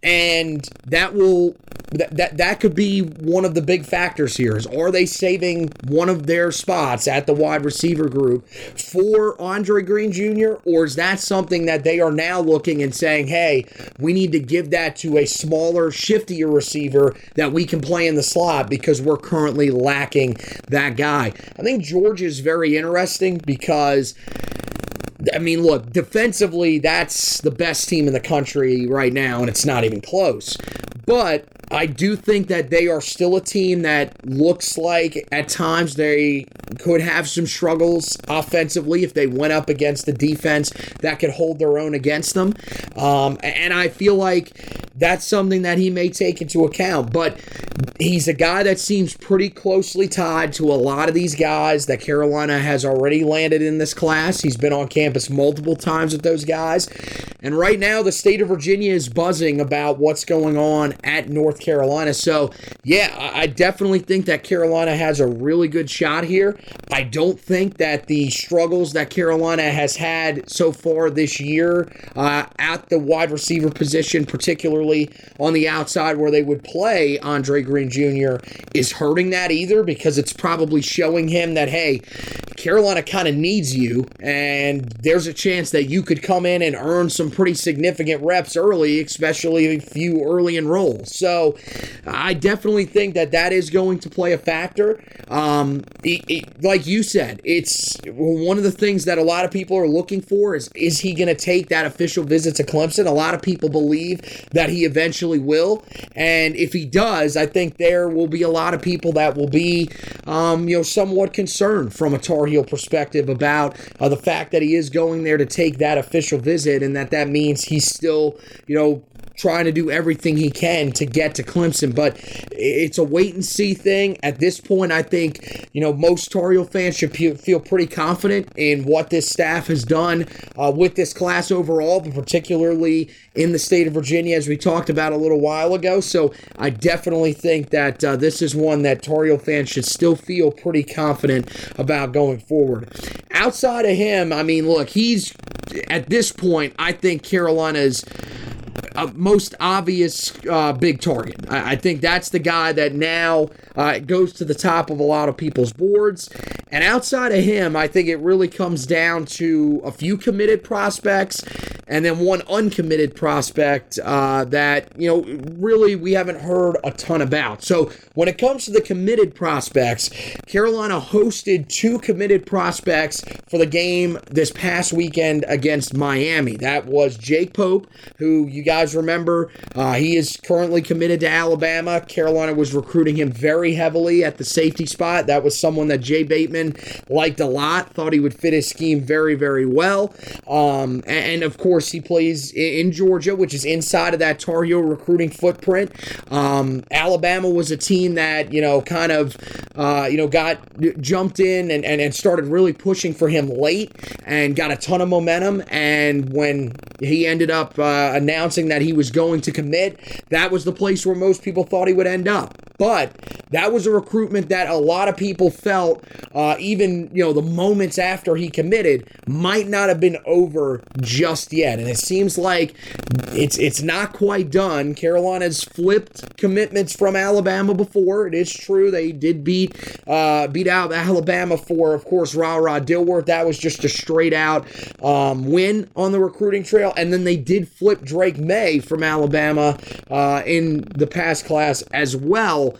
and that will that, that that could be one of the big factors here is are they saving one of their spots at the wide receiver group for Andre Green Jr. or is that something that they are now looking and saying hey we need to give that to a smaller shiftier receiver that we can play in the slot because we're currently lacking that guy I think George is very interesting because I mean, look, defensively, that's the best team in the country right now, and it's not even close. But I do think that they are still a team that looks like at times they could have some struggles offensively if they went up against a defense that could hold their own against them. Um, and I feel like that's something that he may take into account. But he's a guy that seems pretty closely tied to a lot of these guys that Carolina has already landed in this class. He's been on campus multiple times with those guys. And right now, the state of Virginia is buzzing about what's going on at North Carolina. So, yeah, I definitely think that Carolina has a really good shot here. I don't think that the struggles that Carolina has had so far this year uh, at the wide receiver position, particularly on the outside where they would play Andre Green Jr., is hurting that either because it's probably showing him that, hey, Carolina kind of needs you, and there's a chance that you could come in and earn some pretty significant reps early, especially if you early enroll. So I definitely think that that is going to play a factor. Um, it, it, like you said, it's one of the things that a lot of people are looking for is is he going to take that official visit to Clemson? A lot of people believe that he eventually will, and if he does, I think there will be a lot of people that will be, um, you know, somewhat concerned from a Tar Heel perspective about uh, the fact that he is going there to take that official visit, and that that means he's still, you know, trying to do everything he can to get to Clemson. But it's a wait and see thing. At this point, I think, you know, most Tar Heel fans should feel pretty confident in what this staff has done uh, with this class overall, but particularly in the state of Virginia, as we talked about a little while ago. So I definitely think that uh, this is one that Tar Heel fans should still feel pretty confident about going forward. Outside of him, I mean, look, he's at this point, I think Carolina's uh, most obvious uh, big target. I, I, think that's the guy that now uh, goes to the top of a lot of people's boards. And outside of him, I think it really comes down to a few committed prospects and then one uncommitted prospect uh, that, you know, really we haven't heard a ton about. So when it comes to the committed prospects, Carolina hosted two committed prospects for the game this past weekend against Miami. That was Jake Pope, who you guys remember, uh, he is currently committed to Alabama. Carolina was recruiting him very heavily at the safety spot. That was someone that Jay Bateman liked a lot, thought he would fit his scheme very, very well. Um, and, of course, he plays in Georgia, which is inside of that Tar Heel recruiting footprint. Um, Alabama was a team that, you know, kind of, uh, you know, got jumped in and, and, and started really pushing for him late and got a ton of momentum. And when he ended up uh, announcing that he was going to commit, that was the place where most people thought he would end up. But that was a recruitment that a lot of people felt, uh, even you know, the moments after he committed, might not have been over just yet. And it seems like it's it's not quite done. Carolina's flipped commitments from Alabama before. It is true they did beat uh, beat out Alabama for, of course, Ra Ra Dilworth. That was just a straight out um, win on the recruiting trail. And then they did flip Drake Maye from Alabama uh, in the past class as well.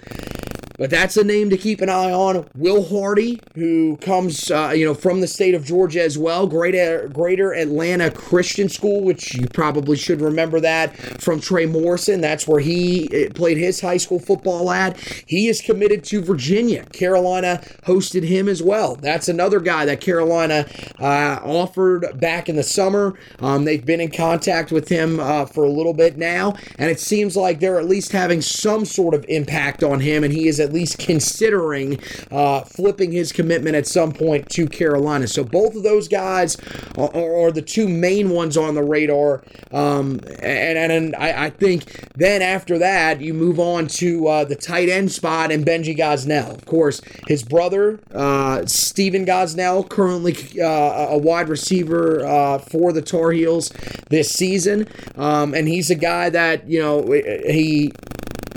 But that's a name to keep an eye on. Will Hardy, who comes, uh, you know, from the state of Georgia as well, Greater Greater Atlanta Christian School, which you probably should remember that from Trey Morrison. That's where he uh, played his high school football at. He is committed to Virginia. Carolina hosted him as well. That's another guy that Carolina uh, offered back in the summer. Um, they've been in contact with him uh, for a little bit now, and it seems like they're at least having some sort of impact on him, and he is at least considering uh, flipping his commitment at some point to Carolina. So both of those guys are, are the two main ones on the radar. Um, and, and I, I, think then after that, you move on to uh, the tight end spot and Benji Gosnell. Of course, his brother, uh, Stephen Gosnell, currently uh, a wide receiver uh, for the Tar Heels this season. Um, and he's a guy that, you know, he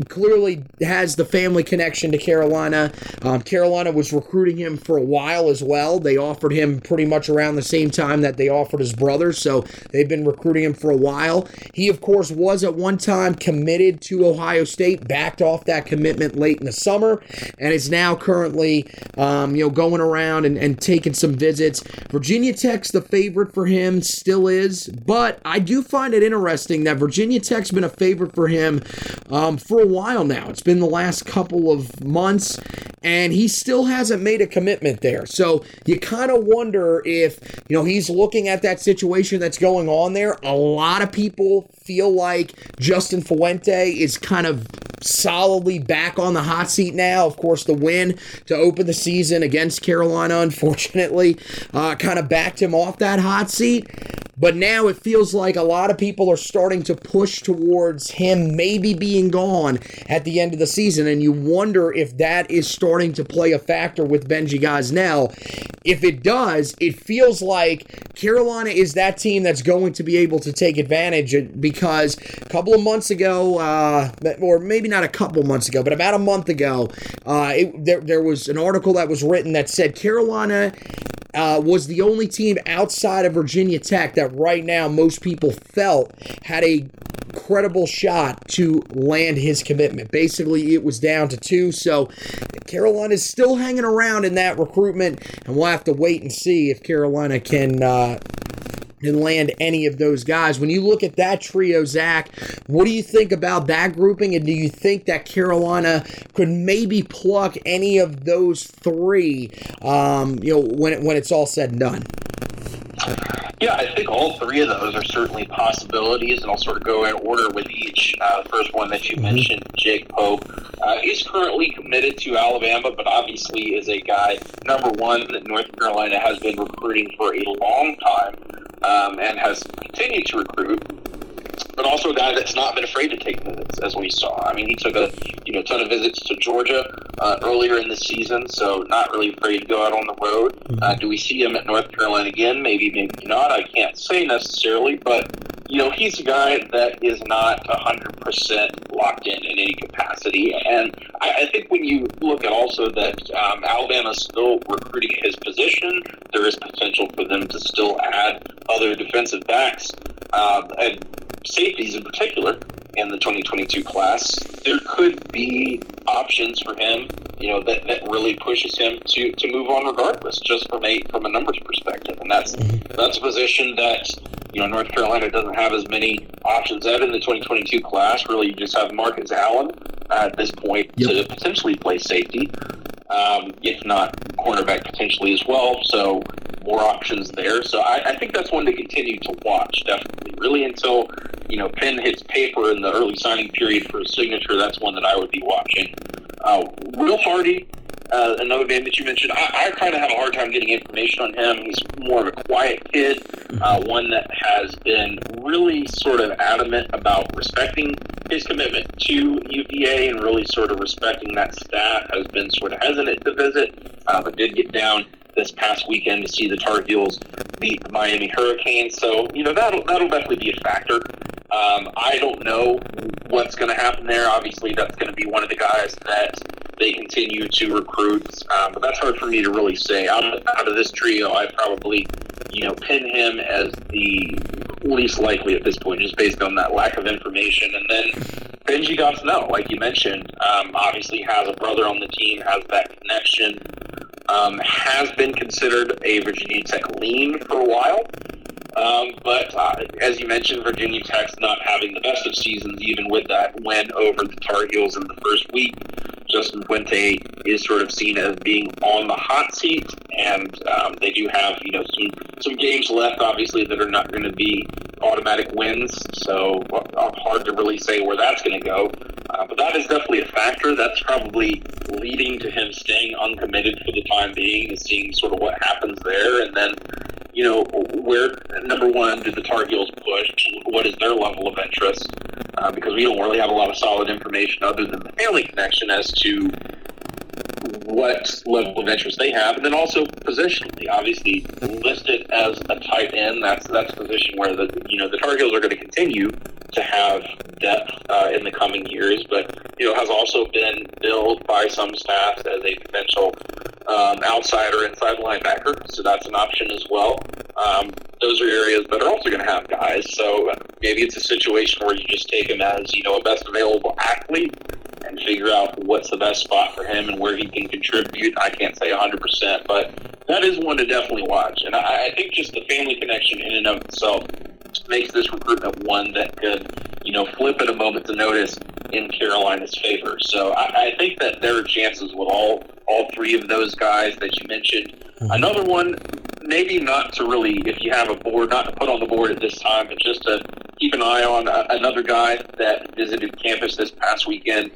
clearly has the family connection to Carolina. Um, Carolina was recruiting him for a while as well. They offered him pretty much around the same time that they offered his brother, so they've been recruiting him for a while. He, of course, was at one time committed to Ohio State, backed off that commitment late in the summer, and is now currently, um, you know, going around and, and taking some visits. Virginia Tech's the favorite for him, still is, but I do find it interesting that Virginia Tech's been a favorite for him um, for a while now. It's been the last couple of months, and he still hasn't made a commitment there. So you kind of wonder if, you know, he's looking at that situation that's going on there. A lot of people feel like Justin Fuente is kind of solidly back on the hot seat now. Of course, the win to open the season against Carolina, unfortunately, uh, kind of backed him off that hot seat. But now it feels like a lot of people are starting to push towards him maybe being gone at the end of the season. And you wonder if that is starting to play a factor with Benji Gosnell. If it does, it feels like Carolina is that team that's going to be able to take advantage because a couple of months ago, uh, or maybe not a couple months ago, but about a month ago, uh, it, there, there was an article that was written that said Carolina uh, was the only team outside of Virginia Tech that right now most people felt had a credible shot to land his commitment. Basically, it was down to two. So Carolina is still hanging around in that recruitment, and we'll have to wait and see if Carolina can. Uh, and land any of those guys. When you look at that trio, Zach, what do you think about that grouping? And do you think that Carolina could maybe pluck any of those three, um, you know, when, it, when it's all said and done? Yeah, I think all three of those are certainly possibilities, and I'll sort of go in order with each. Uh, the first one that you mm-hmm. mentioned, Jake Pope, uh, he's currently committed to Alabama, but obviously is a guy, number one, that North Carolina has been recruiting for a long time um, and has continued to recruit but also a guy that's not been afraid to take visits, as we saw. I mean, he took a you know ton of visits to Georgia uh, earlier in the season, so not really afraid to go out on the road. Mm-hmm. Uh, do we see him at North Carolina again? Maybe, maybe not. I can't say necessarily, but you know, he's a guy that is not 100% locked in in any capacity. And I, I think when you look at also that um, Alabama's still recruiting his position, there is potential for them to still add other defensive backs. Uh, and safeties in particular in the 2022 class, there could be options for him, you know, that, that really pushes him to, to move on regardless, just from a from a numbers perspective. And that's mm-hmm. that's a position that you know North Carolina doesn't have as many options at in the 2022 class. Really, you just have Marcus Allen at this point yep. to potentially play safety, um, if not cornerback potentially as well. So more options there. So I, I, think that's one to continue to watch, definitely. Really until, you know, pen hits paper in the early signing period for a signature, that's one that I would be watching. Uh, Will Hardy, uh, another name that you mentioned, I, I kind of have a hard time getting information on him. He's more of a quiet kid, uh, one that has been really sort of adamant about respecting his commitment to UVA and really sort of respecting that staff, has been sort of hesitant to visit, uh, but did get down this past weekend to see the Tar Heels beat the Miami Hurricanes. So you know that'll that'll definitely be a factor. Um, I don't know what's going to happen there. Obviously, that's going to be one of the guys that they continue to recruit, um, but that's hard for me to really say. Out of, out of this trio, I probably you know pin him as the least likely at this point, just based on that lack of information. And then Benji Gosnell, like you mentioned, um, obviously has a brother on the team, has that connection um, has been considered a Virginia Tech lean for a while. Um, but uh, as you mentioned, Virginia Tech's not having the best of seasons, even with that win over the Tar Heels in the first week. Justin Fuente is sort of seen as being on the hot seat, and um, they do have you know some some games left, obviously, that are not going to be automatic wins. So uh, hard to really say where that's going to go. Uh, but that is definitely a factor. That's probably leading to him staying uncommitted for the time being, and seeing sort of what happens there, and then you know, where number one, did the Tar Heels push? What is their level of interest? Uh, because we don't really have a lot of solid information other than the family connection as to what level of interest they have, and then also positionally, obviously listed as a tight end. That's that's position where the you know the Tar Heels are going to continue to have depth uh, in the coming years, but you know has also been billed by some staff as a potential um, outside or inside linebacker. So that's an option as well. Um, those are areas that are also going to have guys. So maybe it's a situation where you just take him as you know a best available athlete and figure out what's the best spot for him and where he can contribute. I can't say 100%, but that is one to definitely watch. And I, I think just the family connection in and of itself makes this recruitment one that could, you know, flip at a moment's notice in Carolina's favor. So I, I think that there are chances with all all three of those guys that you mentioned. Mm-hmm. Another one, maybe not to really, if you have a board, not to put on the board at this time, but just to keep an eye on uh, another guy that visited campus this past weekend.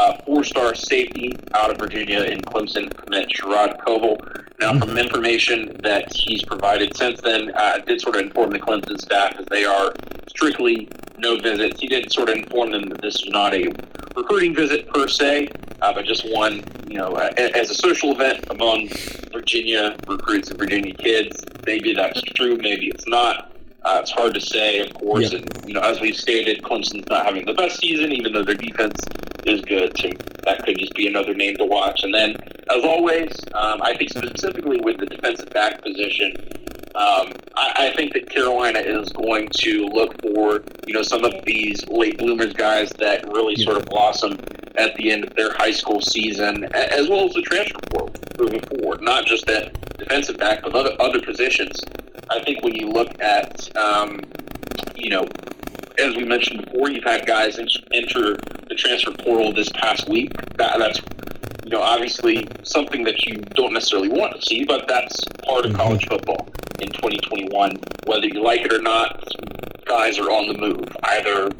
Uh, four-star safety out of Virginia in Clemson commit Sherrod Covil. Now, from information that he's provided since then, uh, did sort of inform the Clemson staff as they are strictly no visits. He did sort of inform them that this was not a recruiting visit per se, uh, but just one, you know, uh, as a social event among Virginia recruits and Virginia kids. Maybe that's true, maybe it's not. Uh, it's hard to say, of course. And you know, as we've stated, Clemson's not having the best season, even though their defense is good. So that could just be another name to watch. And then, as always, um, I think specifically with the defensive back position, um, I, I, think that Carolina is going to look for you know some of these late bloomers guys that really sort of blossom at the end of their high school season, as well as the transfer portal moving forward. Not just that defensive back, but other other positions. I think when you look at um, you know as we mentioned before, you've had guys enter the transfer portal this past week. That, that's you know obviously something that you don't necessarily want to see, but that's part of mm-hmm. college football in 2021. Whether you like it or not, guys are on the move, either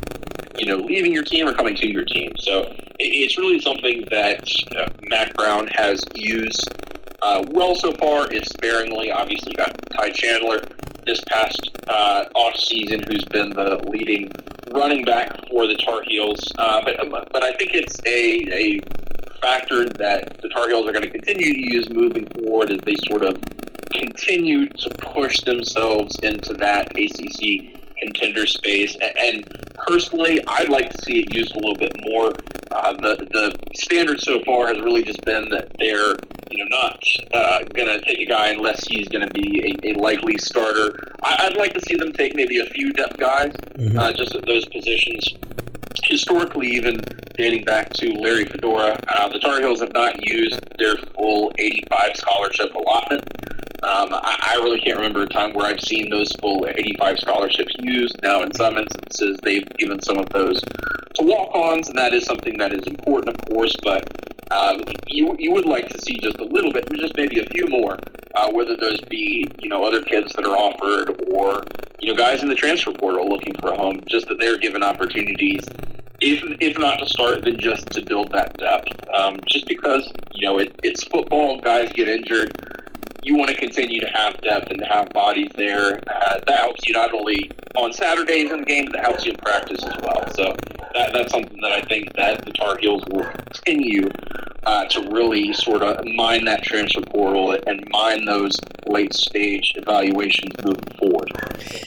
you know leaving your team or coming to your team. So it's really something that uh, Mack Brown has used uh, well so far. It's sparingly. Obviously, got Ty Chandler this past uh, off season, who's been the leading running back for the Tar Heels. Uh, but but I think it's a a factor that the Tar Heels are going to continue to use moving forward as they sort of continue to push themselves into that ACC contender space. And personally, I'd like to see it used a little bit more. Uh, the the standard so far has really just been that they're you know not uh, going to take a guy unless he's going to be a, a, likely starter. I, would like to see them take maybe a few depth guys, mm-hmm. uh, just at those positions. Historically, even dating back to Larry Fedora, uh, the Tar Heels have not used their full 85 scholarship allotment. Um, I, I, really can't remember a time where I've seen those full 85 scholarships used. Now, in some instances, they've given some of those to walk-ons, and that is something that is important, of course. But um, you you would like to see just a little bit, just maybe a few more, uh, whether those be you know other kids that are offered or you know guys in the transfer portal looking for a home, just that they're given opportunities if if not to start, then just to build that depth. Um, just because you know it, it's football, guys get injured you want to continue to have depth and to have bodies there. Uh, that helps you not only on Saturdays in the game, but that helps you in practice as well. So that, that's something that I think that the Tar Heels will continue uh, to really sort of mine that transfer portal and mine those late stage evaluations moving forward.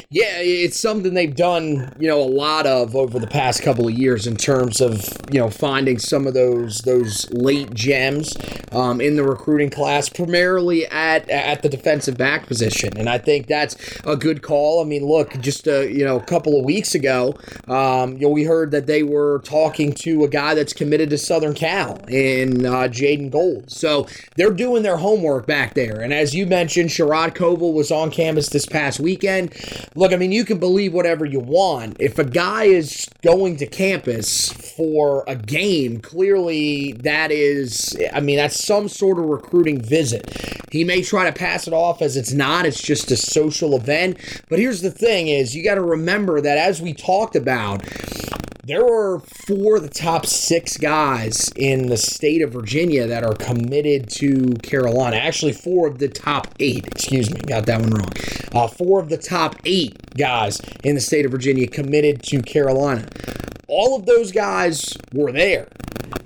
Yeah, it's something they've done, you know, a lot of over the past couple of years in terms of, you know, finding some of those those late gems um, in the recruiting class, primarily at at the defensive back position, and I think that's a good call. I mean, look, just a, uh, you know, a couple of weeks ago, um, you know, we heard that they were talking to a guy that's committed to Southern Cal in uh, Jaden Gold, so they're doing their homework back there. And as you mentioned, Sherrod Covil was on campus this past weekend. Look, I mean, you can believe whatever you want. If a guy is going to campus for a game, clearly that is, I mean, that's some sort of recruiting visit. He may try to pass it off as it's not, it's just a social event. But here's the thing is you got to remember that as we talked about, there are four of the top six guys in the state of Virginia that are committed to Carolina. Actually, four of the top eight. Excuse me, got that one wrong. Uh, four of the top eight guys in the state of Virginia committed to Carolina. All of those guys were there.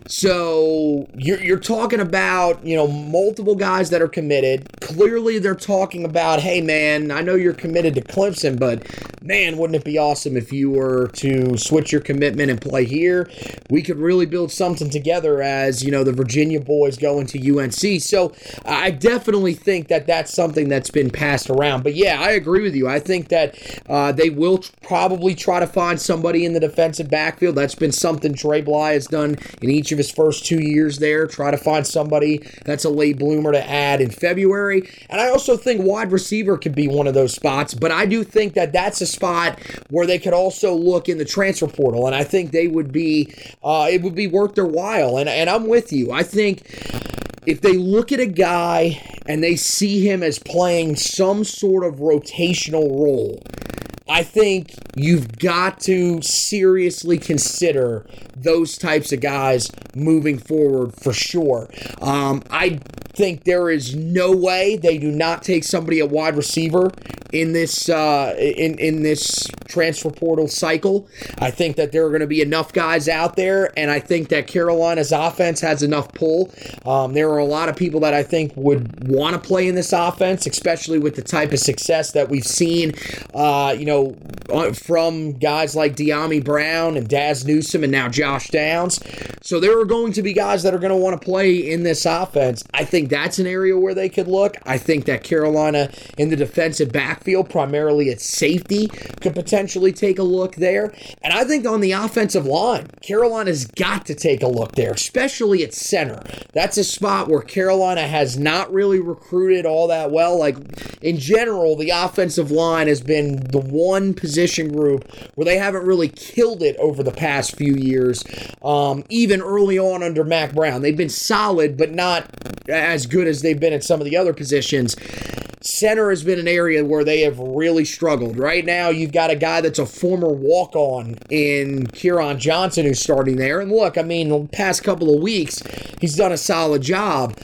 So you're, you're talking about, you know, multiple guys that are committed. clearly they're talking about, hey man, I know you're committed to Clemson, but man, wouldn't it be awesome if you were to switch your commitment and play here? We could really build something together as, you know, the Virginia boys going to UNC. So I definitely think that that's something that's been passed around. But yeah, I agree with you. I think that uh, they will probably try to find somebody in the defensive backfield. That's been something Dre Bly has done in each of his first two years there. Try to find somebody that's a late bloomer to add in February. And I also think wide receiver could be one of those spots. But I do think that that's a spot where they could also look in the transfer portal. And I think they would be, uh, it would be worth their while. And, and I'm with you. I think if they look at a guy and they see him as playing some sort of rotational role, I think you've got to seriously consider those types of guys moving forward for sure. Um, I think there is no way they do not take somebody a wide receiver in this uh, in in this transfer portal cycle. I think that there are going to be enough guys out there, and I think that Carolina's offense has enough pull. Um, there are a lot of people that I think would want to play in this offense, especially with the type of success that we've seen. Uh, you know, from guys like Dyami Brown and Dazz Newsome, and now Josh Downs. So there are going to be guys that are going to want to play in this offense. I think that's an area where they could look. I think that Carolina in the defensive backfield, primarily at safety, could potentially take a look there. And I think on the offensive line, Carolina's got to take a look there, especially at center. That's a spot where Carolina has not really recruited all that well. Like in general, the offensive line has been the one position group where they haven't really killed it over the past few years. Um, even early on under Mack Brown, they've been solid, but not as good as they've been at some of the other positions. Center has been an area where they have really struggled. Right now, you've got a guy that's a former walk on in Kieran Johnson who's starting there. And look, I mean, the past couple of weeks, he's done a solid job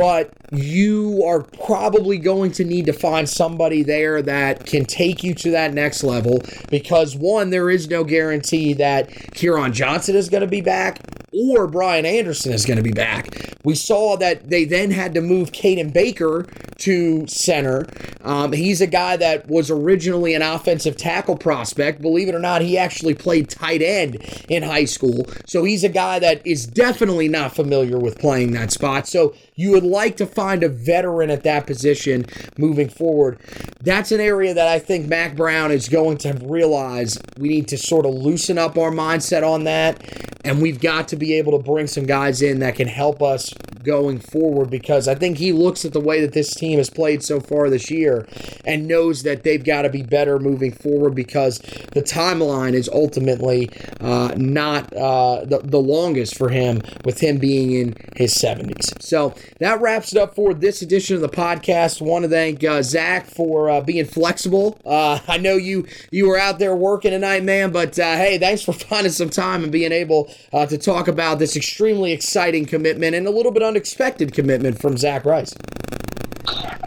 but you are probably going to need to find somebody there that can take you to that next level because one, there is no guarantee that Kieran Johnson is going to be back or Brian Anderson is going to be back. We saw that they then had to move Caden Baker to center. Um, he's a guy that was originally an offensive tackle prospect. Believe it or not, he actually played tight end in high school. So he's a guy that is definitely not familiar with playing that spot. So you would like to find a veteran at that position moving forward. That's an area that I think Mack Brown is going to realize we need to sort of loosen up our mindset on that. And we've got to be able to bring some guys in that can help us going forward because I think he looks at the way that this team has played so far this year and knows that they've got to be better moving forward because the timeline is ultimately uh, not uh, the, the longest for him with him being in his 70s. So that wraps it up for this edition of the podcast. Want to thank uh, Zach for uh, being flexible. Uh, I know you you were out there working tonight, man, but uh, hey, thanks for finding some time and being able to talk about this extremely exciting commitment and a little bit unexpected commitment from Zach Rice.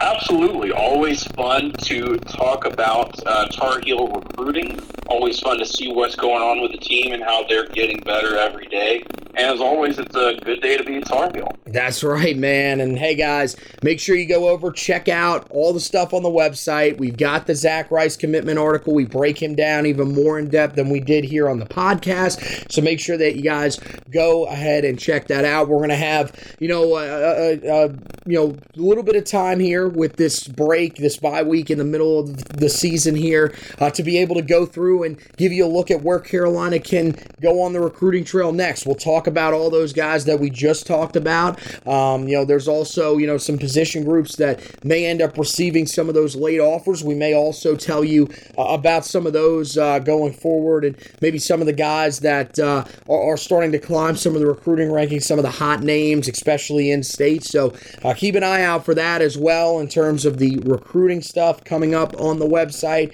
Absolutely. Always fun to talk about uh, Tar Heel recruiting. Always fun to see what's going on with the team and how they're getting better every day. And as always, it's a good day to be a Tar Heel. That's right, man. And hey, guys, make sure you go over, check out all the stuff on the website. We've got the Zach Rice commitment article. We break him down even more in depth than we did here on the podcast. So make sure that you guys go ahead and check that out. We're going to have, you know, uh, uh, uh, you know, a little bit of time here with this break, this bye week in the middle of the season here, uh, to be able to go through and give you a look at where Carolina can go on the recruiting trail next. We'll talk about all those guys that we just talked about. Um, you know, there's also, you know, some position groups that may end up receiving some of those late offers. We may also tell you uh, about some of those uh, going forward and maybe some of the guys that uh, are, are, starting to climb some of the recruiting rankings, some of the hot names, especially in state. So uh, keep an eye out for that as well in terms of the recruiting stuff coming up on the website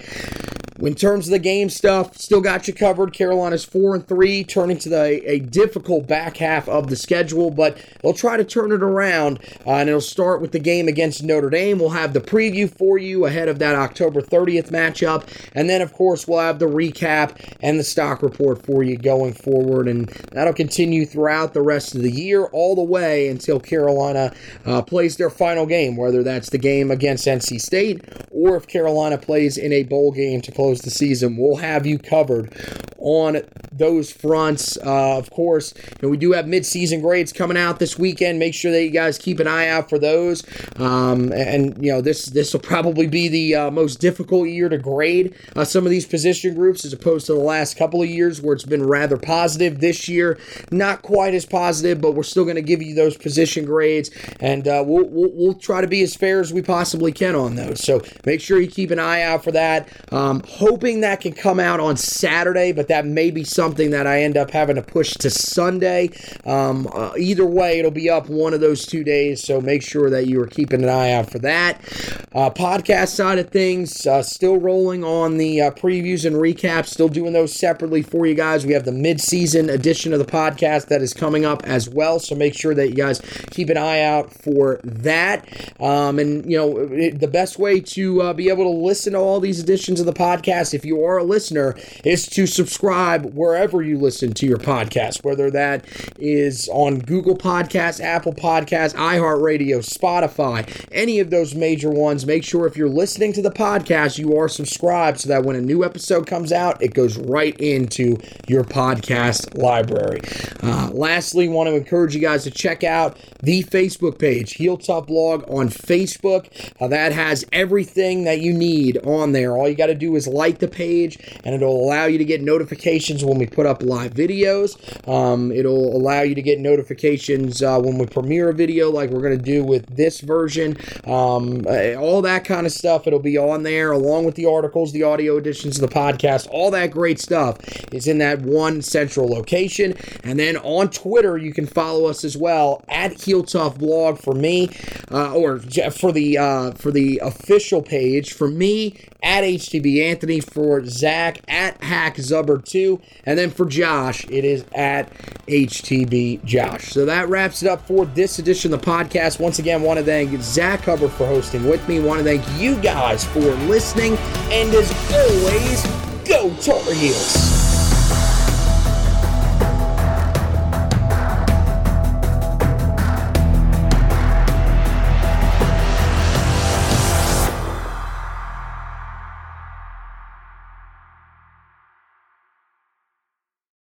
In terms of the game stuff, still got you covered. Carolina's four and three, turning to the, a difficult back half of the schedule, but they'll try to turn it around, uh, and it'll start with the game against Notre Dame. We'll have the preview for you ahead of that October 30th matchup, and then of course we'll have the recap and the stock report for you going forward, and that'll continue throughout the rest of the year, all the way until Carolina uh, plays their final game, whether that's the game against NC State or if Carolina plays in a bowl game to close the season. We'll have you covered on those fronts. Uh, of course, you know, we do have midseason grades coming out this weekend. Make sure that you guys keep an eye out for those. Um, and you know, this this will probably be the uh, most difficult year to grade uh, some of these position groups as opposed to the last couple of years where it's been rather positive. This year, not quite as positive, but we're still going to give you those position grades, and uh, we'll, we'll, we'll try to be as fair as we possibly can on those. So make sure you keep an eye out for that. Um, hoping that can come out on Saturday, but that may be something that I end up having to push to Sunday. Um, uh, either way, it'll be up one of those two days, so make sure that you are keeping an eye out for that. Uh, podcast side of things, uh, still rolling on the uh, previews and recaps, still doing those separately for you guys. We have the mid-season edition of the podcast that is coming up as well, so make sure that you guys keep an eye out for that. Um, and you know, it, the best way to uh, be able to listen to all these editions of the podcast, if you are a listener, is to subscribe wherever you listen to your podcast, whether that is on Google Podcasts, Apple Podcasts, iHeartRadio, Spotify, any of those major ones. Make sure if you're listening to the podcast, you are subscribed so that when a new episode comes out, it goes right into your podcast library. Uh, lastly, want to encourage you guys to check out the Facebook page, Heel Tough Blog on Facebook. Uh, that has everything that you need on there. All you got to do is like the page, and it'll allow you to get notifications when we put up live videos. Um, it'll allow you to get notifications uh, when we premiere a video, like we're going to do with this version. Um, uh, all that kind of stuff. It'll be on there along with the articles, the audio editions of the podcast. All that great stuff is in that one central location. And then on Twitter, you can follow us as well at Heel Tough Blog for me, uh, or for the uh, for the official page for me at HTB Anthony, for Zach at Hack Zubber 2, and then for Josh, it is at HTB Josh. So that wraps it up for this edition of the podcast. Once again, want to thank Zach Hubbard for hosting with me. Want to thank you guys for listening, and as always, go Tar Heels.